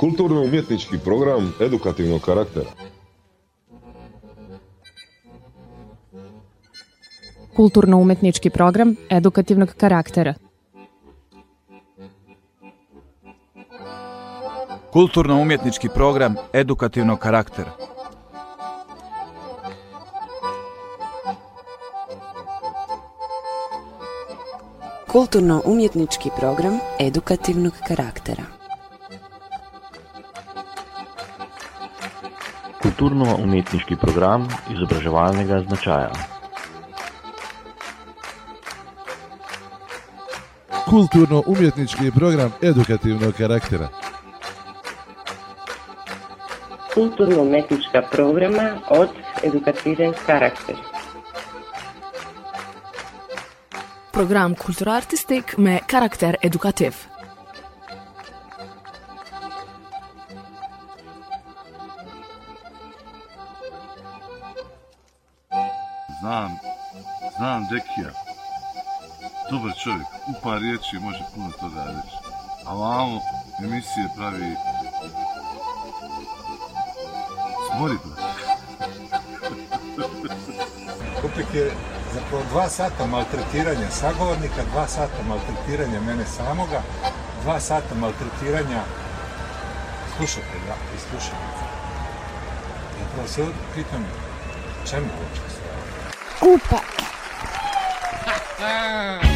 Kulturno-umjetnički program edukativnog karaktera. Kulturno-umetnički program edukativnog karaktera. Kulturno-umjetnički program edukativnog karaktera. Kulturno-umjetnički program edukativnog karaktera. Kulturno-umjetniški program izobraževalnega značaja. Kulturno-umjetnički program edukativnog karaktera. Kulturno-umetnička programa od edukativen karakter. Program kulturartistik me karakter edukativ. Dekija. Dobar čovjek, u par riječi može puno toga reći. A vamo emisije pravi... Smori, brate. Kupik je zapravo dva sata maltretiranja sagovornika, dva sata maltretiranja mene samoga, dva sata maltretiranja slušatelja i slušateljica. Zapravo se pitam čemu uopće sve ovo? Ah.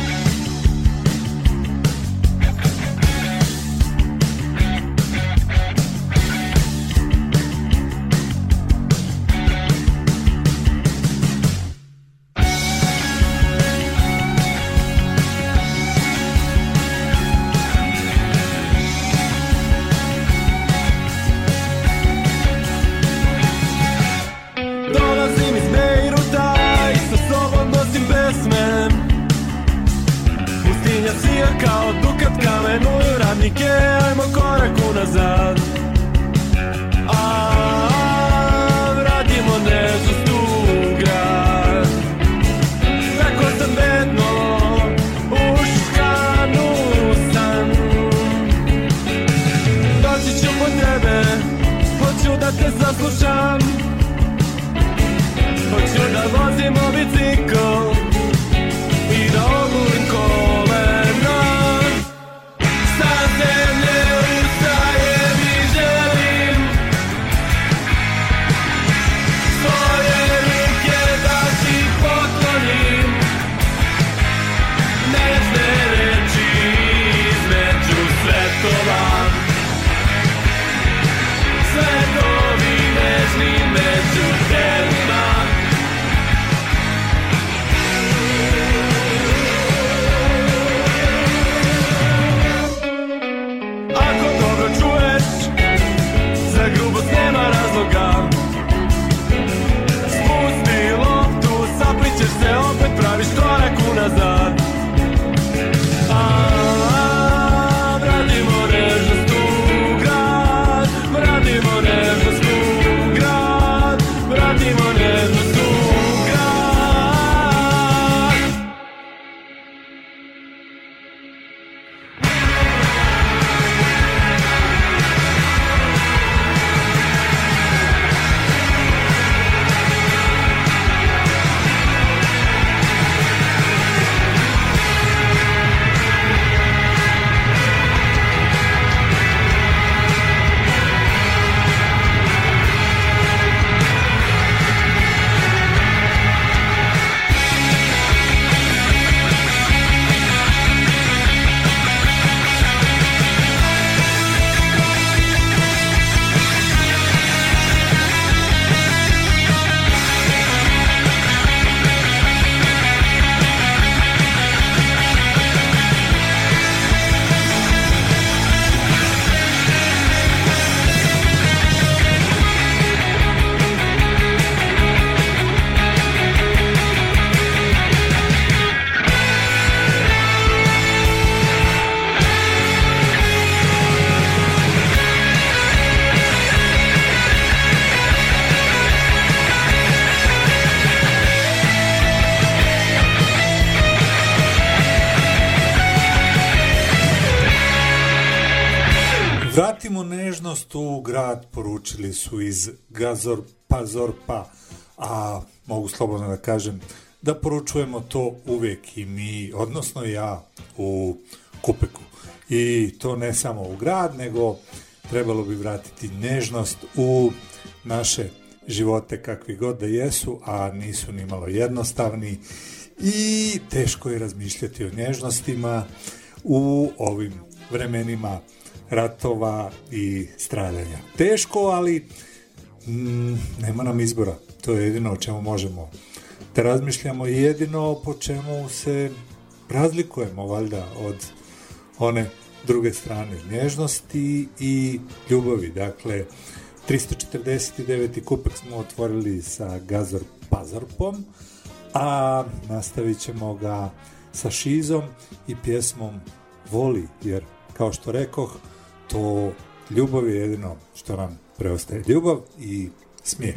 Poručili su iz Gazor Pazorpa, a mogu slobodno da kažem da poručujemo to uvek i mi, odnosno ja u Kupeku. I to ne samo u grad, nego trebalo bi vratiti nežnost u naše živote kakvi god da jesu, a nisu ni malo jednostavni i teško je razmišljati o nježnostima u ovim vremenima ratova i stradanja. Teško, ali mm, nema nam izbora. To je jedino o čemu možemo da razmišljamo i jedino po čemu se razlikujemo valjda od one druge strane nježnosti i ljubavi. Dakle, 349. kupek smo otvorili sa Gazor Pazarpom, a nastavit ćemo ga sa Šizom i pjesmom Voli, jer kao što rekoh, to ljubav je jedino što nam preostaje. Ljubav i smijeh.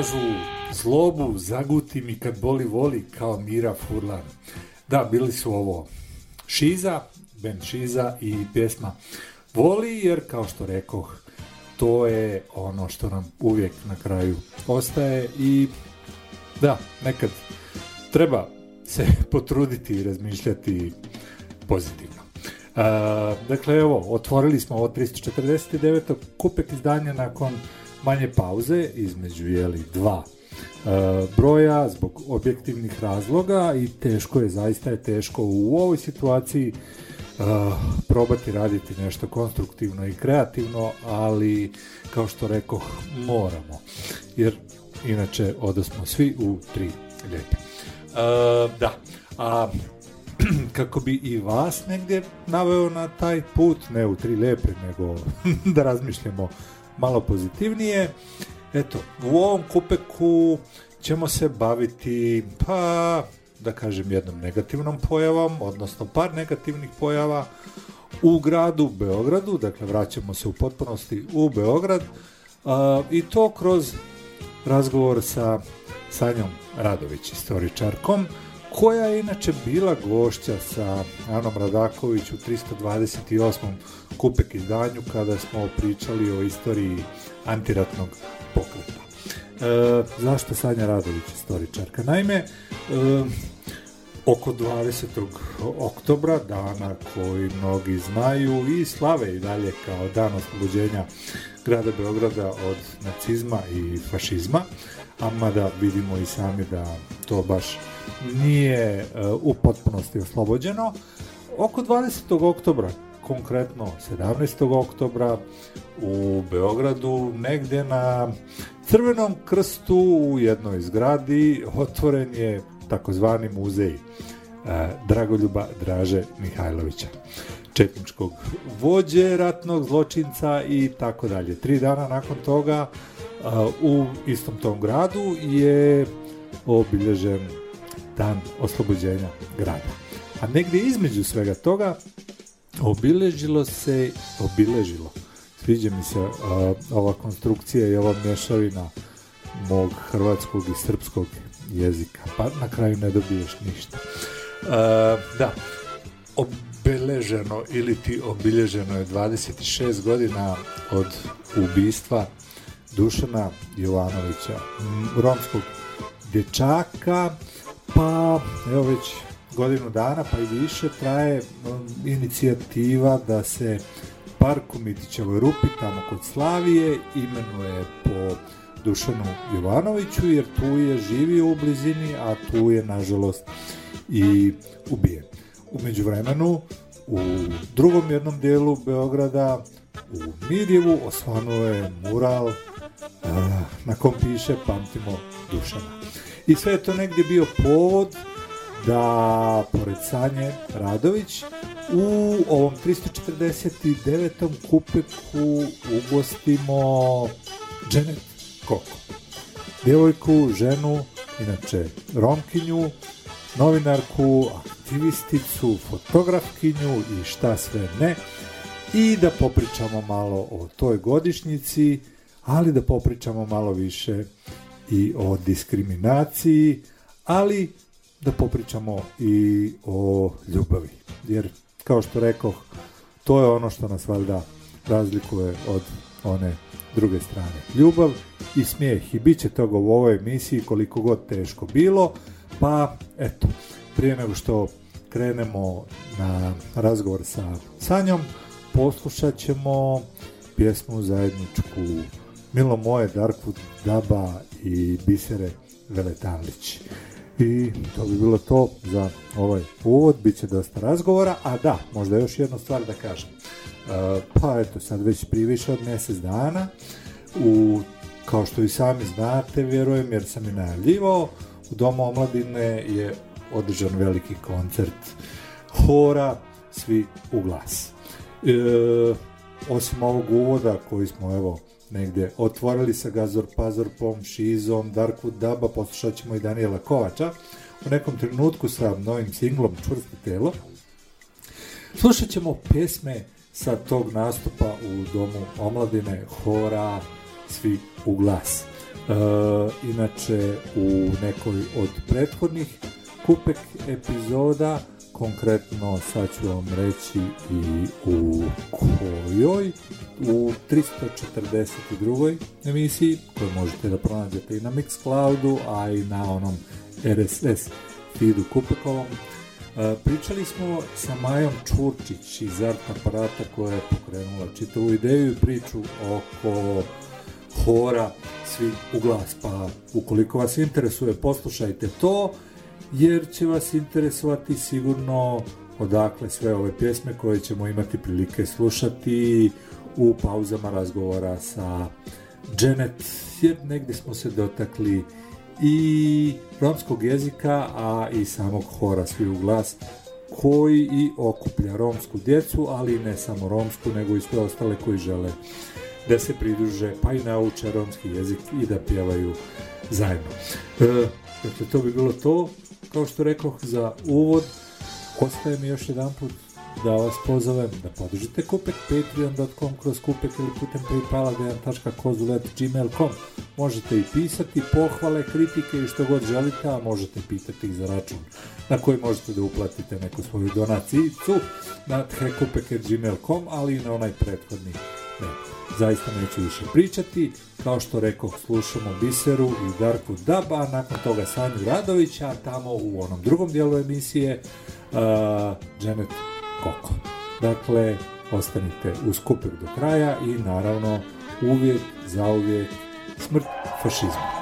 Kažu zlobu zaguti mi kad boli voli kao Mira Furlan. Da, bili su ovo Šiza, Ben Šiza i pjesma Voli jer kao što rekoh to je ono što nam uvijek na kraju ostaje i da, nekad treba se potruditi i razmišljati pozitivno. Uh, dakle, evo, otvorili smo ovo 349. kupek izdanja nakon manje pauze između jeli, dva e, broja zbog objektivnih razloga i teško je, zaista je teško u ovoj situaciji probati raditi nešto konstruktivno i kreativno, ali kao što rekoh, moramo. Jer inače odasmo svi u tri lijepe. Uh, da, a kako bi i vas negdje naveo na taj put, ne u tri lijepe, nego da razmišljamo malo pozitivnije. Eto, u ovom kupeku ćemo se baviti, pa, da kažem, jednom negativnom pojavom, odnosno par negativnih pojava u gradu Beogradu, dakle vraćamo se u potpunosti u Beograd a, i to kroz razgovor sa Sanjom Radović, istoričarkom, koja je inače bila gošća sa Anom Radaković u 328. kupek izdanju kada smo pričali o istoriji antiratnog pokreta. E, zašto Sanja Radović istoričarka? Naime, e, oko 20. oktobra, dana koji mnogi znaju i slave i dalje kao dan oslobođenja grada Beograda od nacizma i fašizma, a mada vidimo i sami da to baš nije uh, u potpunosti oslobođeno. Oko 20. oktobra, konkretno 17. oktobra u Beogradu, negde na Crvenom krstu u jednoj zgradi otvoren je takozvani muzej uh, Dragoljuba Draže Mihajlovića četničkog vođe, ratnog zločinca i tako dalje. Tri dana nakon toga u istom tom gradu je obilježen dan oslobođenja grada. A negdje između svega toga obiležilo se, obiležilo, sviđa mi se ova konstrukcija i ova mješavina mog hrvatskog i srpskog jezika, pa na kraju ne dobiješ ništa. Uh, da, obeleženo ili ti obilježeno je 26 godina od ubistva Dušana Jovanovića, romskog dječaka, pa evo već godinu dana pa i više traje inicijativa da se park u Mitićevoj rupi tamo kod Slavije imenuje po Dušanu Jovanoviću jer tu je živio u blizini, a tu je nažalost i ubijen. Umeđu vremenu, u drugom jednom dijelu Beograda, u Mirjevu, osvanuo je mural na kom piše Pamtimo Dušana. I sve je to negdje bio povod da, pored Sanje Radović, u ovom 349. kupeku ugostimo Janet Koko. Djevojku, ženu, inače Romkinju, novinarku, aktivisticu, fotografkinju i šta sve ne. I da popričamo malo o toj godišnjici, ali da popričamo malo više i o diskriminaciji, ali da popričamo i o ljubavi. Jer, kao što rekoh, to je ono što nas valjda razlikuje od one druge strane. Ljubav i smijeh i bit će toga u ovoj emisiji koliko god teško bilo, pa eto, prije nego što krenemo na razgovor sa Sanjom, poslušat ćemo pjesmu zajedničku Milo moje, Darkwood, Daba i Bisere Veletanlić. I to bi bilo to za ovaj uvod, bit će dosta razgovora, a da, možda još jednu stvar da kažem. Uh, pa eto, sad već prije više od mjesec dana, u, kao što i sami znate, vjerujem, jer sam i najavljivao, u Domu omladine je održan veliki koncert hora, svi u glas. E, osim ovog uvoda koji smo evo negde otvorili sa Gazor Pazorpom, Šizom, Darkwood Daba, poslušat ćemo i Daniela Kovača u nekom trenutku sa novim singlom Čvrsto telo. Slušat ćemo pesme sa tog nastupa u Domu omladine, hora, svi u glas. E, inače, u nekoj od prethodnih kupek epizoda, konkretno sad ću vam reći i u kojoj, u 342. emisiji, koju možete da pronađete i na Mixcloudu, a i na onom RSS feedu Kupekovom. E, pričali smo sa Majom Čurčić iz Art aparata koja je pokrenula čitavu ideju i priču oko hora svi u glas, pa ukoliko vas interesuje poslušajte to, jer će vas interesovati sigurno odakle sve ove pjesme koje ćemo imati prilike slušati u pauzama razgovora sa Janet, jer negdje smo se dotakli i romskog jezika, a i samog hora svi u glas, koji i okuplja romsku djecu, ali ne samo romsku, nego i sve ostale koji žele da se pridruže, pa i nauče romski jezik i da pjevaju zajedno. E, dakle, to bi bilo to, kao što rekoh, za uvod. Ostaje mi još jedan put da vas pozovem da podržite Kupek patreon.com kroz Kupek ili putem paypala dejan.kozulet.gmail.com Možete i pisati pohvale, kritike i što god želite, a možete pitati ih za račun na koji možete da uplatite neku svoju donacijicu na hekupek.gmail.com ali i na onaj prethodni ne. Zaista neću više pričati, kao što rekoh slušamo Biseru i Darku Daba, nakon toga Sanju Radovića, tamo u onom drugom dijelu emisije uh, Janet Koko. Dakle, ostanite uz kupek do kraja i naravno uvijek, zauvijek smrt fašizmu.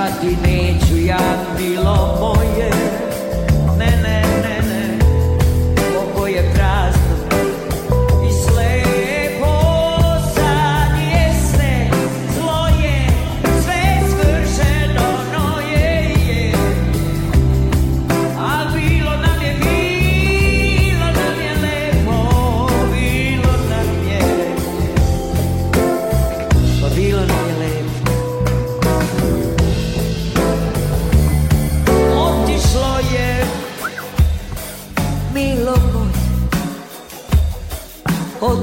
Plakati neću ja, bilo moje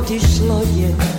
Otišlo je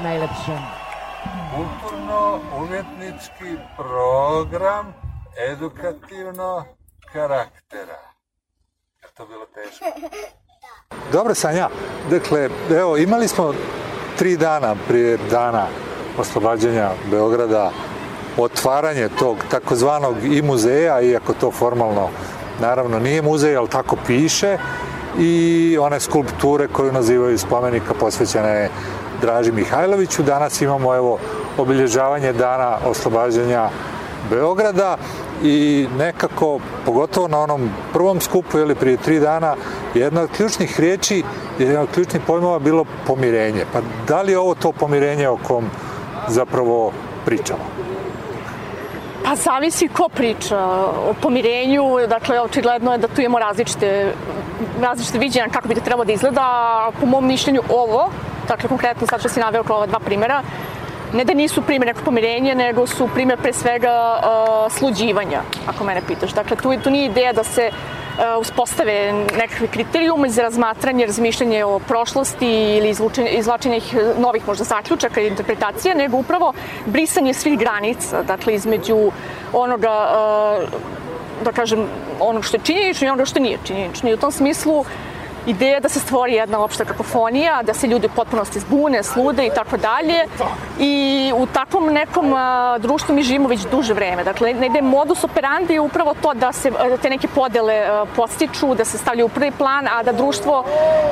Hvala najlepše. Kulturno-umjetnički program edukativno karaktera. Je to bilo teško? Dobro Sanja, dakle, evo, imali smo tri dana prije dana oslobađanja Beograda otvaranje tog takozvanog i muzeja, iako to formalno naravno nije muzej, ali tako piše, i one skulpture koju nazivaju spomenika posvećene Draži Mihajloviću. Danas imamo evo obilježavanje dana oslobađanja Beograda i nekako, pogotovo na onom prvom skupu ili prije tri dana, jedna od ključnih riječi, jedna od ključnih pojmova bilo pomirenje. Pa da li je ovo to pomirenje o kom zapravo pričamo? Pa zavisi ko priča o pomirenju, dakle očigledno je da tu imamo različite, različite viđenja kako bi to trebalo da izgleda, po mom mišljenju ovo, dakle konkretno sad što si naveo ova dva primjera, ne da nisu primjer nekog pomirenja, nego su primjer pre svega uh, sluđivanja, ako mene pitaš. Dakle, tu, tu nije ideja da se uh, uspostave nekakve kriterijume za razmatranje, razmišljanje o prošlosti ili izvlačenje novih možda zaključaka i interpretacije, nego upravo brisanje svih granica, dakle, između onoga, uh, da kažem, onog što je činjenično i onoga što nije činjenično. I u tom smislu ideja da se stvori jedna opšta kakofonija, da se ljudi u potpunosti zbune, slude i tako dalje. I u takvom nekom a, društvu mi živimo već duže vreme. Dakle, negde modus operandi je upravo to da se da te neke podele a, postiču, da se stavljaju u prvi plan, a da društvo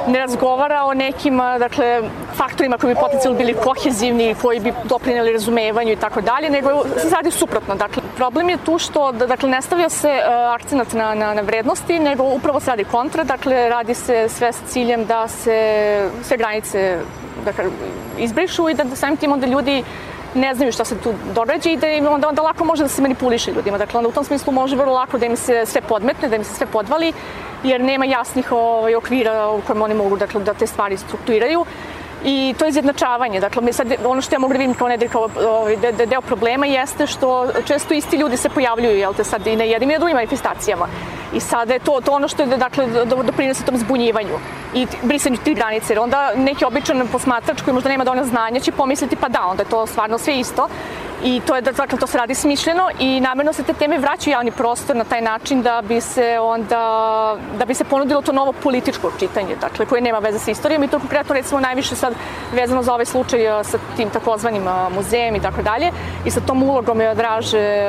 ne razgovara o nekim a, dakle, faktorima koji bi potencijalno bili kohezivni, koji bi doprineli razumevanju i tako dalje, nego se radi suprotno. Dakle, problem je tu što dakle, ne stavlja se akcenat na, na, na vrednosti, nego upravo se radi kontra, dakle, radi se sve sa ciljem da se sve granice da izbrišu i da, da samim tim onda ljudi ne znaju šta se tu događa i da im onda, onda lako može da se manipuliše ljudima. Dakle, onda u tom smislu može vrlo lako da im se sve podmetne, da im se sve podvali, jer nema jasnih ovaj, okvira u kojem oni mogu dakle, da te stvari strukturiraju i to je izjednačavanje. Dakle, mi sad, ono što ja mogu da vidim kao nedelj, ovaj, de, de, deo problema jeste što često isti ljudi se pojavljuju, jel te, sad i na jednim i na drugim manifestacijama. I sada je to, to ono što je, dakle, doprinose tom zbunjivanju i brisanju tih granice. Jer onda neki običan posmatrač koji možda nema dovoljno znanja će pomisliti pa da, onda je to stvarno sve isto. I to je, dakle, to se radi smišljeno i namerno se te teme vraćaju javni prostor na taj način da bi se onda, da bi se ponudilo to novo političko čitanje, dakle, koje nema veze sa istorijom i to konkretno recimo najviše sad vezano za ovaj slučaj sa tim takozvanim muzejem i tako dalje i sa tom ulogom je draže,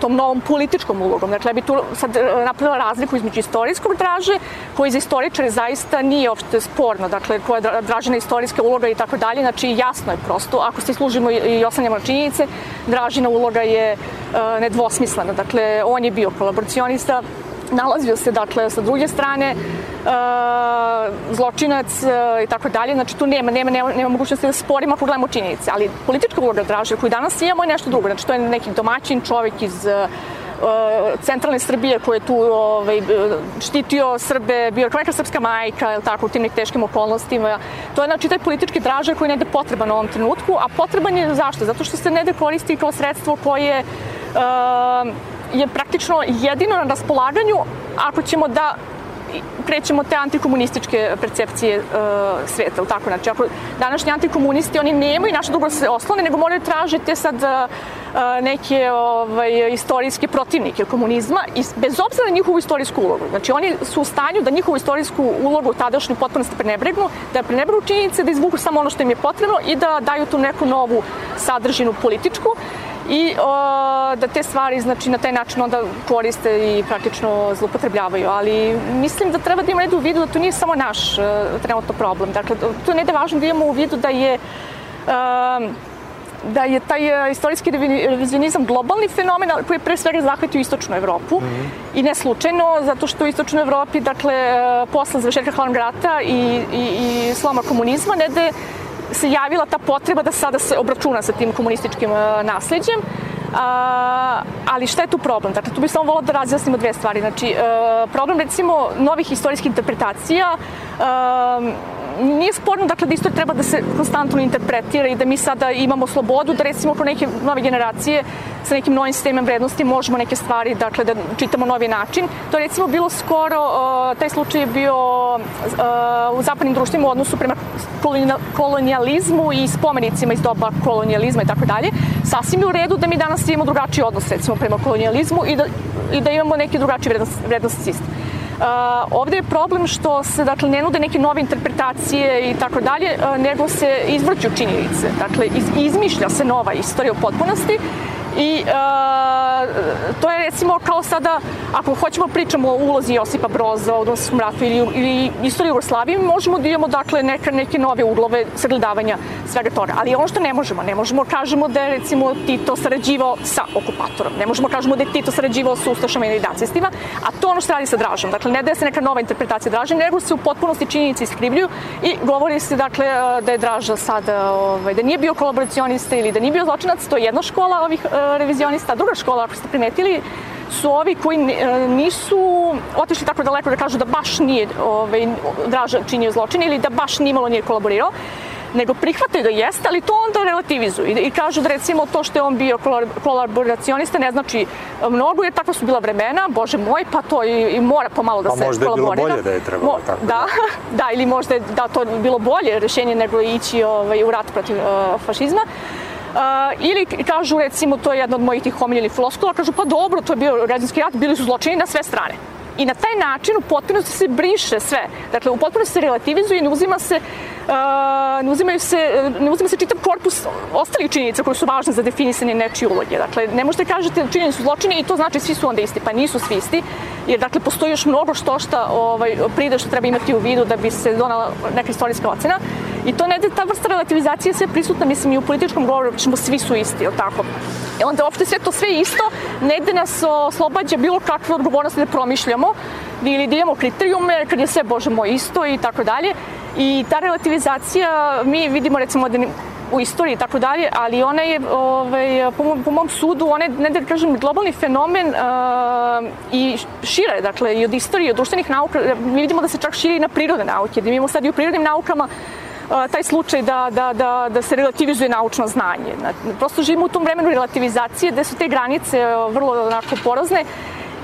tom novom političkom ulogom. Dakle, ja bi tu sad napravila razliku između istorijskog draže, koji za istoričare zaista nije uopšte sporno, dakle, koja je dražena istorijska uloga i tako dalje, znači jasno je prosto, ako se služimo i oslanjamo na činjenice, Dražina uloga je uh, nedvosmislena. Dakle, on je bio kolaboracionista, nalazio se dakle sa druge strane uh, zločinac uh, i tako dalje, znači tu nema, nema, nema, nema mogućnosti da sporimo ako gledamo činjenice, ali politička uloga Draže koju danas imamo je nešto drugo, znači to je neki domaćin čovjek iz centralne Srbije koji je tu ovaj, štitio Srbe, bio je neka srpska majka, ili tako, u tim teškim okolnostima. To je znači taj politički dražaj koji je negde potreban u ovom trenutku, a potreban je zašto? Zato što se negde koristi kao sredstvo koje uh, je praktično jedino na raspolaganju ako ćemo da krećemo te antikomunističke percepcije uh, sveta, tako znači ako današnji antikomunisti oni nemaju naše dugo se oslone, nego moraju tražiti sad uh, neke ovaj, istorijske protivnike komunizma i bez obzira na njihovu istorijsku ulogu. Znači oni su u stanju da njihovu istorijsku ulogu tadašnju potpunosti prenebregnu, da prenebregnu činjenice, da izvuku samo ono što im je potrebno i da daju tu neku novu sadržinu političku i o, da te stvari znači na taj način onda koriste i praktično zlupotrebljavaju, ali mislim da treba da imamo nedu u vidu da to nije samo naš uh, trenutno problem. Dakle, to je negde važno da imamo u vidu da je um, da je taj e, istorijski revi- revizionizam globalni fenomen koji je pre svega zahvatio istočnu Evropu. I ne slučajno zato što u istočnoj Evropi dakle posle završetka hladnog rata i, i, i sloma komunizma negde se javila ta potreba da sada se obračuna sa tim komunističkim e, nasleđem A, ali šta je tu problem? Dakle, tu bih samo volila da razjasnimo dve stvari. Znači, e, problem recimo novih istorijskih interpretacija e, nije sporno dakle da istorija treba da se konstantno interpretira i da mi sada imamo slobodu da recimo pro neke nove generacije sa nekim novim sistemom vrednosti možemo neke stvari dakle da čitamo novi način. To je recimo bilo skoro, uh, taj slučaj je bio uh, u zapadnim društvima u odnosu prema kolonija- kolonijalizmu i spomenicima iz doba kolonijalizma i tako dalje. Sasvim je u redu da mi danas imamo drugačiji odnos recimo prema kolonijalizmu i da, i da imamo neki drugačiji vrednost, vrednost sistem. Ovde je problem što se dakle ne nude neke nove interpretacije i tako dalje, nego se izvrću činjenice. Dakle iz, izmišlja se nova istorija u potpunosti i uh, to je recimo kao sada ako hoćemo pričamo o ulozi Josipa Broza u Drumskom ratu ili, ili istoriji Jugoslavije, možemo da imamo dakle neke, neke nove uglove sagledavanja svega toga. Ali ono što ne možemo, ne možemo kažemo da je recimo Tito sarađivao sa okupatorom, ne možemo kažemo da je Tito sarađivao sa ustašama ili nacistima, a to ono što radi sa Dražom. Dakle, ne daje se neka nova interpretacija Draže, nego se u potpunosti činjenice iskrivljuju i govori se dakle da je Draža sada, ovaj, da nije bio kolaboracionista ili da nije bio zločinac, to je jedna škola ovih e, revizionista, a druga škola, ako ste primetili, su ovi koji e, nisu otišli tako daleko da kažu da baš nije ovaj, Draža činio zločin ili da baš nimalo nije kolaborirao, nego prihvataju da jeste, ali to onda relativizuju i, i kažu da recimo to što je on bio kolaboracionista ne znači mnogo, jer takva su bila vremena, bože moj, pa to i, i mora pomalo da Pa se možda je bilo kolaborira. bolje da je trebalo tako Da, da, ili možda je da to bilo bolje rešenje nego ići ovaj, u rat protiv uh, fašizma. Uh, ili kažu recimo to je jedna od mojih tih omiljenih floskula kažu pa dobro to je bio građanski rat bili su zločini na sve strane i na taj način u potpunosti se briše sve. Dakle u potpunosti se relativizuje i ne uzima se uh, ne uzimaju se ne uzima se čitav korpus ostalih činjenica koje su važne za definisanje nečije uloge. Dakle ne možete kažete da činjenice su zločini i to znači svi su onda isti. Pa nisu svi isti jer dakle postoji još mnogo što šta ovaj pride što treba imati u vidu da bi se donala neka istorijska ocena. I to negde ta vrsta relativizacije je sve prisutna, mislim, i u političkom govoru, ćemo svi su isti, jel tako? I onda uopšte sve to sve isto, negde nas oslobađa bilo kakve odgovornosti da promišljamo ili da imamo kriterijume, kad je sve, bože moj, isto i tako dalje. I ta relativizacija, mi vidimo recimo da u istoriji i tako dalje, ali ona je, ovaj, po, mom, po mom sudu, ona je, ne da kažem, globalni fenomen uh, i šire, dakle, i od istorije, i od društvenih nauka, mi vidimo da se čak širi i na prirodne nauke, da imamo sad i u prirodnim naukama a, taj slučaj da, da, da, da se relativizuje naučno znanje. Na- Prosto živimo u tom vremenu relativizacije gde su te granice a, vrlo onako porazne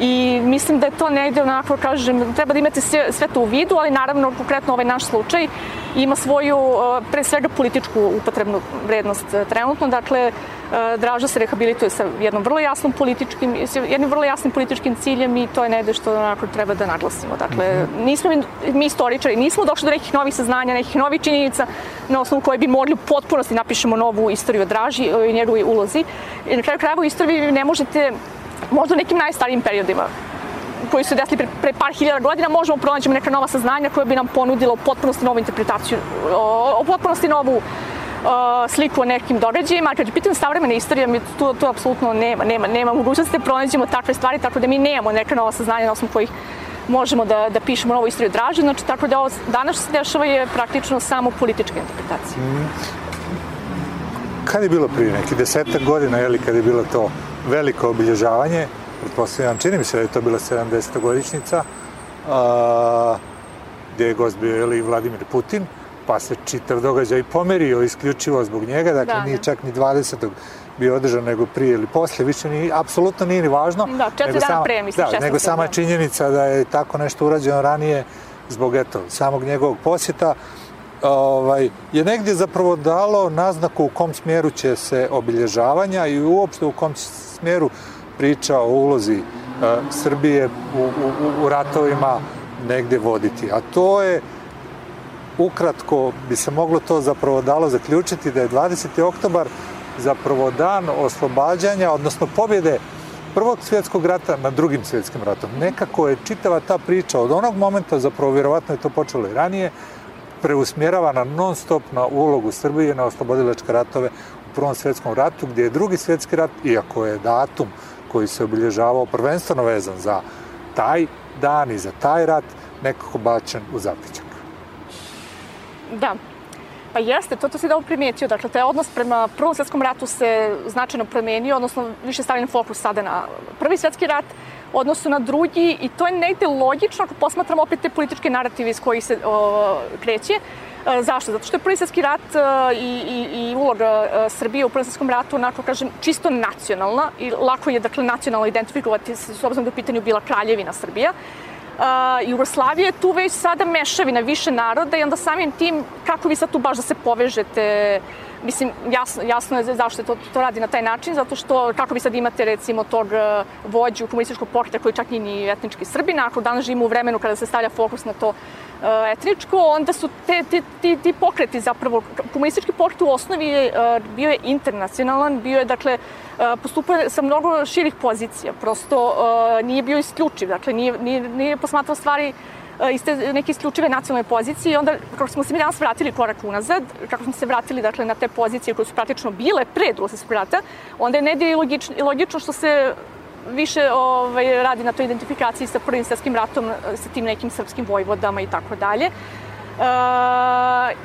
i mislim da je to negde onako, kažem, treba da imate sve, sve to u vidu, ali naravno konkretno ovaj naš slučaj ima svoju, a, pre svega političku upotrebnu vrednost a, trenutno, dakle, a, Draža se rehabilituje sa jednom vrlo jasnom političkim, jednim vrlo jasnim političkim ciljem i to je negde što onako treba da naglasimo. Dakle, nismo mi, mi istoričari, nismo došli do nekih novih saznanja, nekih novih činjenica na osnovu koje bi mogli u potpunosti napišemo novu istoriju o Draži i njegovoj ulozi. I na kraju krajeva u istoriji ne možete, možda u nekim najstarijim periodima, koji su desili pre, pre par hiljada godina, možemo pronaći neka nova saznanja koja bi nam ponudila u potpunosti novu interpretaciju, u potpunosti novu uh, sliku o nekim događajima, kad je pitanje savremene istorije, mi tu, tu apsolutno nema, nema, nema mogućnosti da pronađemo takve stvari, tako da mi nemamo neka nova saznanja na osnovu kojih možemo da, da pišemo novu istoriju draže, znači tako da ovo danas što se dešava je praktično samo politička interpretacija. Kad je bilo prije neki desetak godina, jeli, kad je bilo to veliko obilježavanje, pretpostavljam, čini mi se da je to bila 70. godišnjica, a, gdje je gost bio jeli, Vladimir Putin, pa se čitav događaj pomerio isključivo zbog njega, dakle Da, nije da. čak ni 20. bio održan, nego prije ili posle, više ni, apsolutno nije ni važno. Da, četiri nego dana sama- pre, mislim, Da, nego 16. sama činjenica da je tako nešto urađeno ranije zbog eto, samog njegovog posjeta, ovaj, je negdje zapravo dalo naznaku u kom smjeru će se obilježavanja i uopšte u kom smjeru priča o ulozi e, Srbije u, u, u ratovima negdje voditi. A to je ukratko bi se moglo to zapravo dalo zaključiti da je 20. oktobar zapravo dan oslobađanja, odnosno pobjede Prvog svjetskog rata nad drugim svjetskim ratom. Nekako je čitava ta priča od onog momenta, zapravo vjerovatno je to počelo i ranije, preusmjerava non stop na ulogu Srbije na oslobodilačke ratove u Prvom svjetskom ratu, gdje je drugi svjetski rat, iako je datum koji se obilježavao prvenstveno vezan za taj dan i za taj rat, nekako bačen u zapićak. Da. Pa jeste, to, to si dobro primijetio. Dakle, taj odnos prema Prvom svjetskom ratu se značajno promenio, odnosno više stavljen fokus sada na Prvi svjetski rat, odnosu na drugi i to je negde logično ako posmatramo opet te političke narative iz kojih se o, kreće. E, zašto? Zato što je Prvi svjetski rat e, i, i, uloga e, Srbije u Prvom svjetskom ratu, onako kažem, čisto nacionalna i lako je, dakle, nacionalno identifikovati s obzirom da u pitanju bila kraljevina Srbija. Jugoslavija je tu već sada mešavina više naroda i onda samim tim kako vi sad tu baš da se povežete? Mislim, jasno, jasno je zašto to, to radi na taj način, zato što kako vi sad imate recimo tog vođu komunističkog pokreta koji čak nije ni etnički Srbin, ako danas živimo u vremenu kada se stavlja fokus na to etničko, onda su te, te, ti, ti pokreti zapravo, komunistički pokret u osnovi je, bio je internacionalan, bio je dakle postupao sa mnogo širih pozicija, prosto nije bio isključiv, dakle nije, nije, nije posmatrao stvari iz te neke isključive nacionalne pozicije i onda kako smo se mi danas vratili korak unazad, kako smo se vratili dakle na te pozicije koje su praktično bile pre drugog svjetskog rata, onda je negdje i logično, logično što se više ovaj, radi na toj identifikaciji sa prvim svjetskim ratom, sa tim nekim srpskim vojvodama i tako dalje. Uh,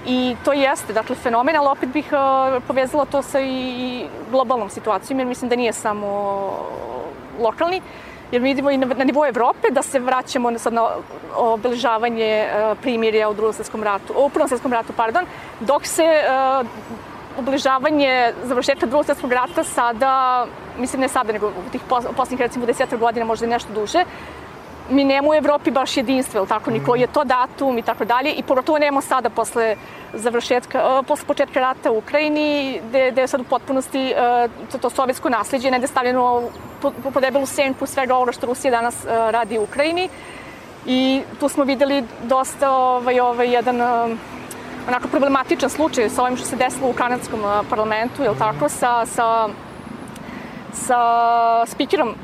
I to jeste, dakle, fenomen, ali opet bih uh, povezala to sa i globalnom situacijom, jer mislim da nije samo lokalni, jer vidimo i na, na nivou Evrope da se vraćamo sad na obeležavanje uh, primirja u drugom svjetskom ratu, u prvom svjetskom ratu, pardon, dok se uh, obeležavanje završetka drugog svjetskog rata sada, mislim ne sada, nego u tih posljednjih recimo desetak godina, možda i nešto duže, mi nemamo u Evropi baš jedinstvo, ili tako, niko je to datum i tako dalje, i pogotovo nemamo sada posle završetka, posle početka rata u Ukrajini, gde, gde je sad u potpunosti to, to sovjetsko nasljeđe negde stavljeno po, po debelu senku svega ovoga što Rusija danas radi u Ukrajini. I tu smo videli dosta ovaj, ovaj, jedan onako problematičan slučaj sa ovim što se desilo u kanadskom parlamentu, je tako, sa, sa, sa spikerom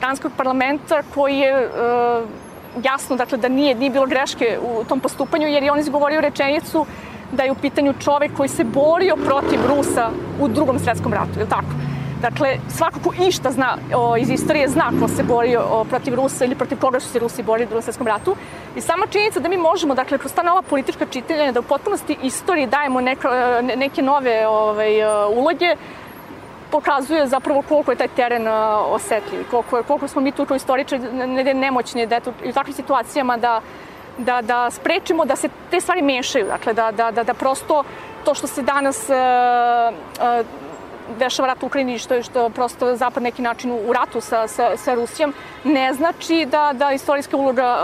kanadskog parlamenta koji je uh, jasno dakle, da nije, nije bilo greške u tom postupanju jer je on izgovorio rečenicu da je u pitanju čovek koji se borio protiv Rusa u drugom svjetskom ratu, je tako? Dakle, svako ko išta zna o, iz istorije zna ko se borio o, protiv Rusa ili protiv koga su se Rusi borili u drugom svjetskom ratu. I sama činjenica da mi možemo, dakle, kroz ta nova politička čitanja, da u potpunosti istoriji dajemo neka, neke nove ovaj, uloge, pokazuje zapravo koliko je taj teren osetljiv, koliko, koliko smo mi tu kao istoričari ne, nemoćni da eto, u takvim situacijama da, da, da sprečimo da se te stvari mešaju, dakle da, da, da, da prosto to što se danas uh, uh, dešava rat u Ukrajini, što je što prosto zapad neki način u ratu sa, sa, sa Rusijom, ne znači da, da istorijska uloga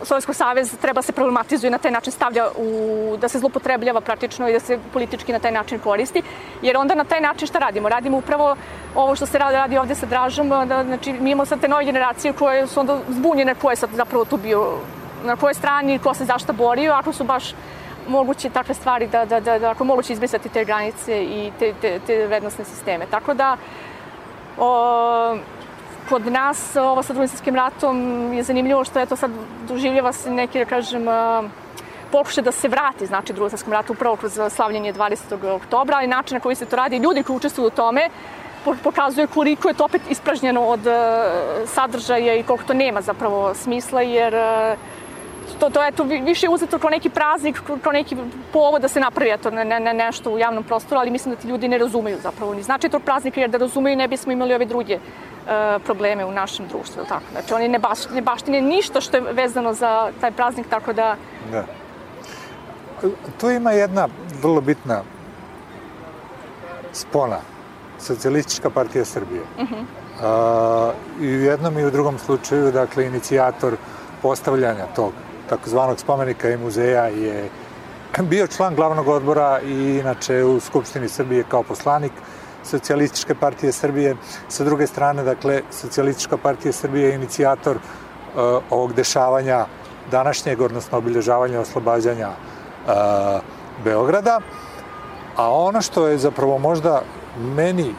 uh, Sovjetskog saveza treba se problematizuje na taj način stavlja u, da se zlopotrebljava praktično i da se politički na taj način koristi, jer onda na taj način šta radimo? Radimo upravo ovo što se radi, radi ovde sa Dražom, da, znači mi imamo sad te nove generacije koje su onda zbunjene ko je sad zapravo tu bio na kojoj strani, ko se zašta borio, ako su baš moguće takve stvari da, da, da, da ako moguće izbrisati te granice i te, te, te vrednostne sisteme. Tako da, o, kod nas ovo sa drugim svjetskim ratom je zanimljivo što je to sad doživljava se neki, da kažem, pokušaj da se vrati, znači, drugom svjetskom ratu upravo kroz slavljenje 20. oktobra, ali način na koji se to radi, ljudi koji učestvuju u tome, pokazuje koliko je to opet ispražnjeno od sadržaja i koliko to nema zapravo smisla, jer to, to eto, više je uzeto kao neki praznik, kao neki povod da se napravi eto, ne, ne, nešto u javnom prostoru, ali mislim da ti ljudi ne razumeju zapravo ni znači tog praznika, jer da razumeju ne bismo imali ove druge uh, probleme u našem društvu, ili tako? Znači, oni ne, baš, ne baštine ništa što je vezano za taj praznik, tako da... Da. Tu ima jedna vrlo bitna spona, Socijalistička partija Srbije. Uh -huh. uh, I u jednom i u drugom slučaju, dakle, inicijator postavljanja tog takozvanog spomenika i muzeja je bio član glavnog odbora i inače u Skupštini Srbije kao poslanik Socijalističke partije Srbije. Sa druge strane, dakle, Socijalistička partija Srbije je inicijator uh, ovog dešavanja današnjeg, odnosno obilježavanja oslobađanja uh, Beograda. A ono što je zapravo možda meni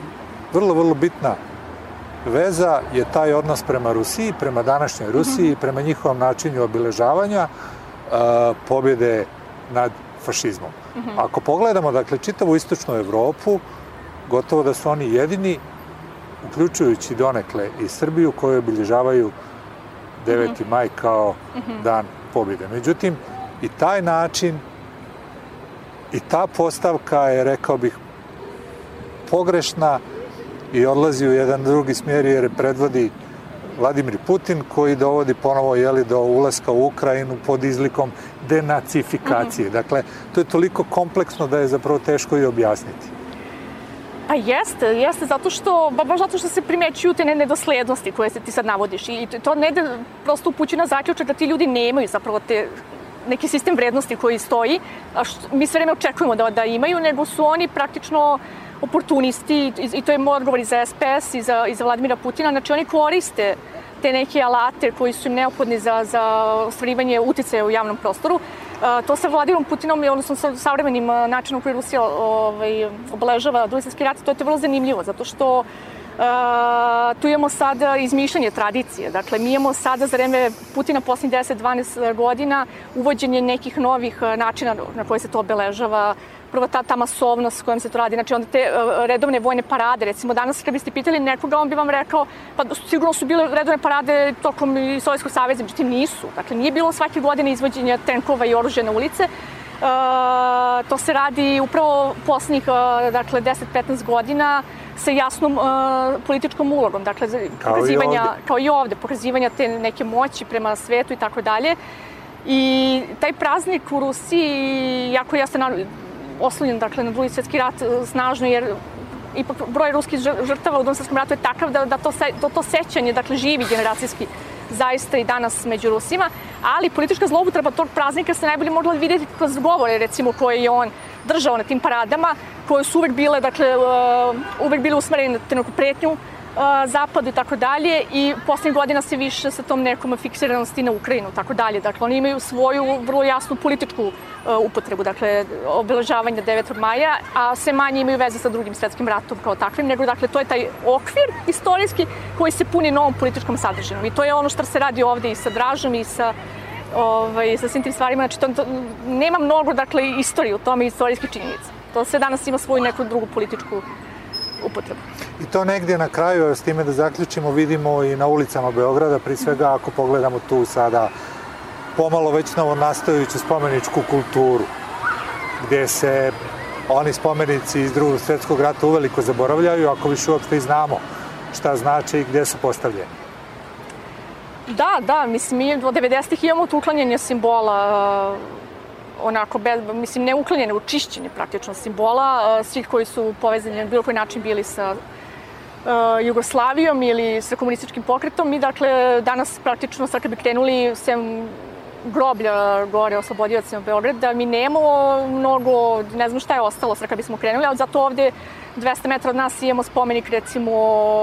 vrlo, vrlo bitna veza je taj odnos prema Rusiji, prema današnjoj Rusiji, mm -hmm. prema njihovom načinu obiležavanja uh, pobjede nad fašizmom. Mhm. Ako pogledamo, dakle, čitavu istočnu Evropu, gotovo da su oni jedini, uključujući donekle i Srbiju, koji obilježavaju 9. Mhm. maj kao Mhm. dan pobjede. Međutim, i taj način i ta postavka je, rekao bih, pogrešna i odlazi u jedan drugi smjer jer je predvodi Vladimir Putin koji dovodi ponovo jeli, do ulaska u Ukrajinu pod izlikom denacifikacije. Dakle, to je toliko kompleksno da je zapravo teško i objasniti. Pa jeste, jeste, zato što, ba, baš zato što se primećuju te ne- nedoslednosti koje se ti sad navodiš i to ne da prosto upućuje na zaključak da ti ljudi nemaju zapravo te neki sistem vrednosti koji stoji, a što, mi sve vreme očekujemo da, da imaju, nego su oni praktično oportunisti i, i to je moj odgovor i za SPS i za, i za Vladimira Putina, znači oni koriste te neke alate koji su im neophodni za, za ostvarivanje uticaja u javnom prostoru. A, to sa Vladimirom Putinom i odnosno sa savremenim a, načinom koji Rusija ovaj, obeležava drugi svjetski rat, to je to vrlo zanimljivo, zato što a, tu imamo sada izmišljanje tradicije. Dakle, mi imamo sada za vreme Putina posljednjih 10-12 godina uvođenje nekih novih a, načina na koje se to obeležava, prvo ta, ta masovnost s kojom se to radi, znači onda te uh, redovne vojne parade, recimo danas kad biste pitali nekoga, on bi vam rekao, pa sigurno su bile redovne parade tokom i Sovjetskog saveza, međutim nisu. Dakle, nije bilo svake godine izvođenja tenkova i oružja na ulice, Uh, to se radi upravo poslednjih uh, dakle 10-15 godina sa jasnom uh, političkom ulogom, dakle Kao i pokazivanja ovde. kao i ovde, pokazivanja te neke moći prema svetu i tako dalje. I taj praznik u Rusiji jako jeste na, oslonjen dakle, na drugi svjetski rat e, snažno, jer ipak broj ruskih žr- žrtava u drugom svjetskom ratu je takav da, da to, se, to, to sećanje, dakle, živi generacijski zaista i danas među Rusima, ali politička zloupotreba tog praznika se najbolje mogla vidjeti kroz govore, recimo, koje je on držao na tim paradama, koje su uvek bile, dakle, uh, uvek bile usmerene na neku pretnju zapadu i tako dalje i poslednjih godina se više sa tom nekom fiksiranosti na Ukrajinu tako dalje. Dakle, oni imaju svoju vrlo jasnu političku upotrebu, dakle, obeležavanja 9. maja, a sve manje imaju veze sa drugim svetskim ratom kao takvim, nego, dakle, to je taj okvir istorijski koji se puni novom političkom sadržinom. I to je ono što se radi ovde i sa Dražom i sa ovaj, sa svim tim stvarima, znači to, to, nema mnogo, dakle, istorije u tome, istorijske činjenice. To sve danas ima svoju neku drugu političku upotrebu. I to negdje na kraju, s time da zaključimo, vidimo i na ulicama Beograda, pri svega ako pogledamo tu sada pomalo već novo nastajuću spomeničku kulturu, gdje se oni spomenici iz drugog svjetskog rata uveliko zaboravljaju, ako više uopšte i znamo šta znači i gdje su postavljeni. Da, da, mislim, mi od 90-ih imamo tu uklanjanje simbola, onako, bez, mislim, ne uklanjanje, nego čišćenje praktično simbola, svih koji su povezani na bilo koji način bili sa Jugoslavijom ili sa komunističkim pokretom. Mi, dakle, danas praktično, sad kad bi krenuli, sem groblja gore oslobodiocima Beograda, mi nemamo mnogo, ne znam šta je ostalo sad kad bismo krenuli, ali zato ovde 200 metara od nas imamo spomenik recimo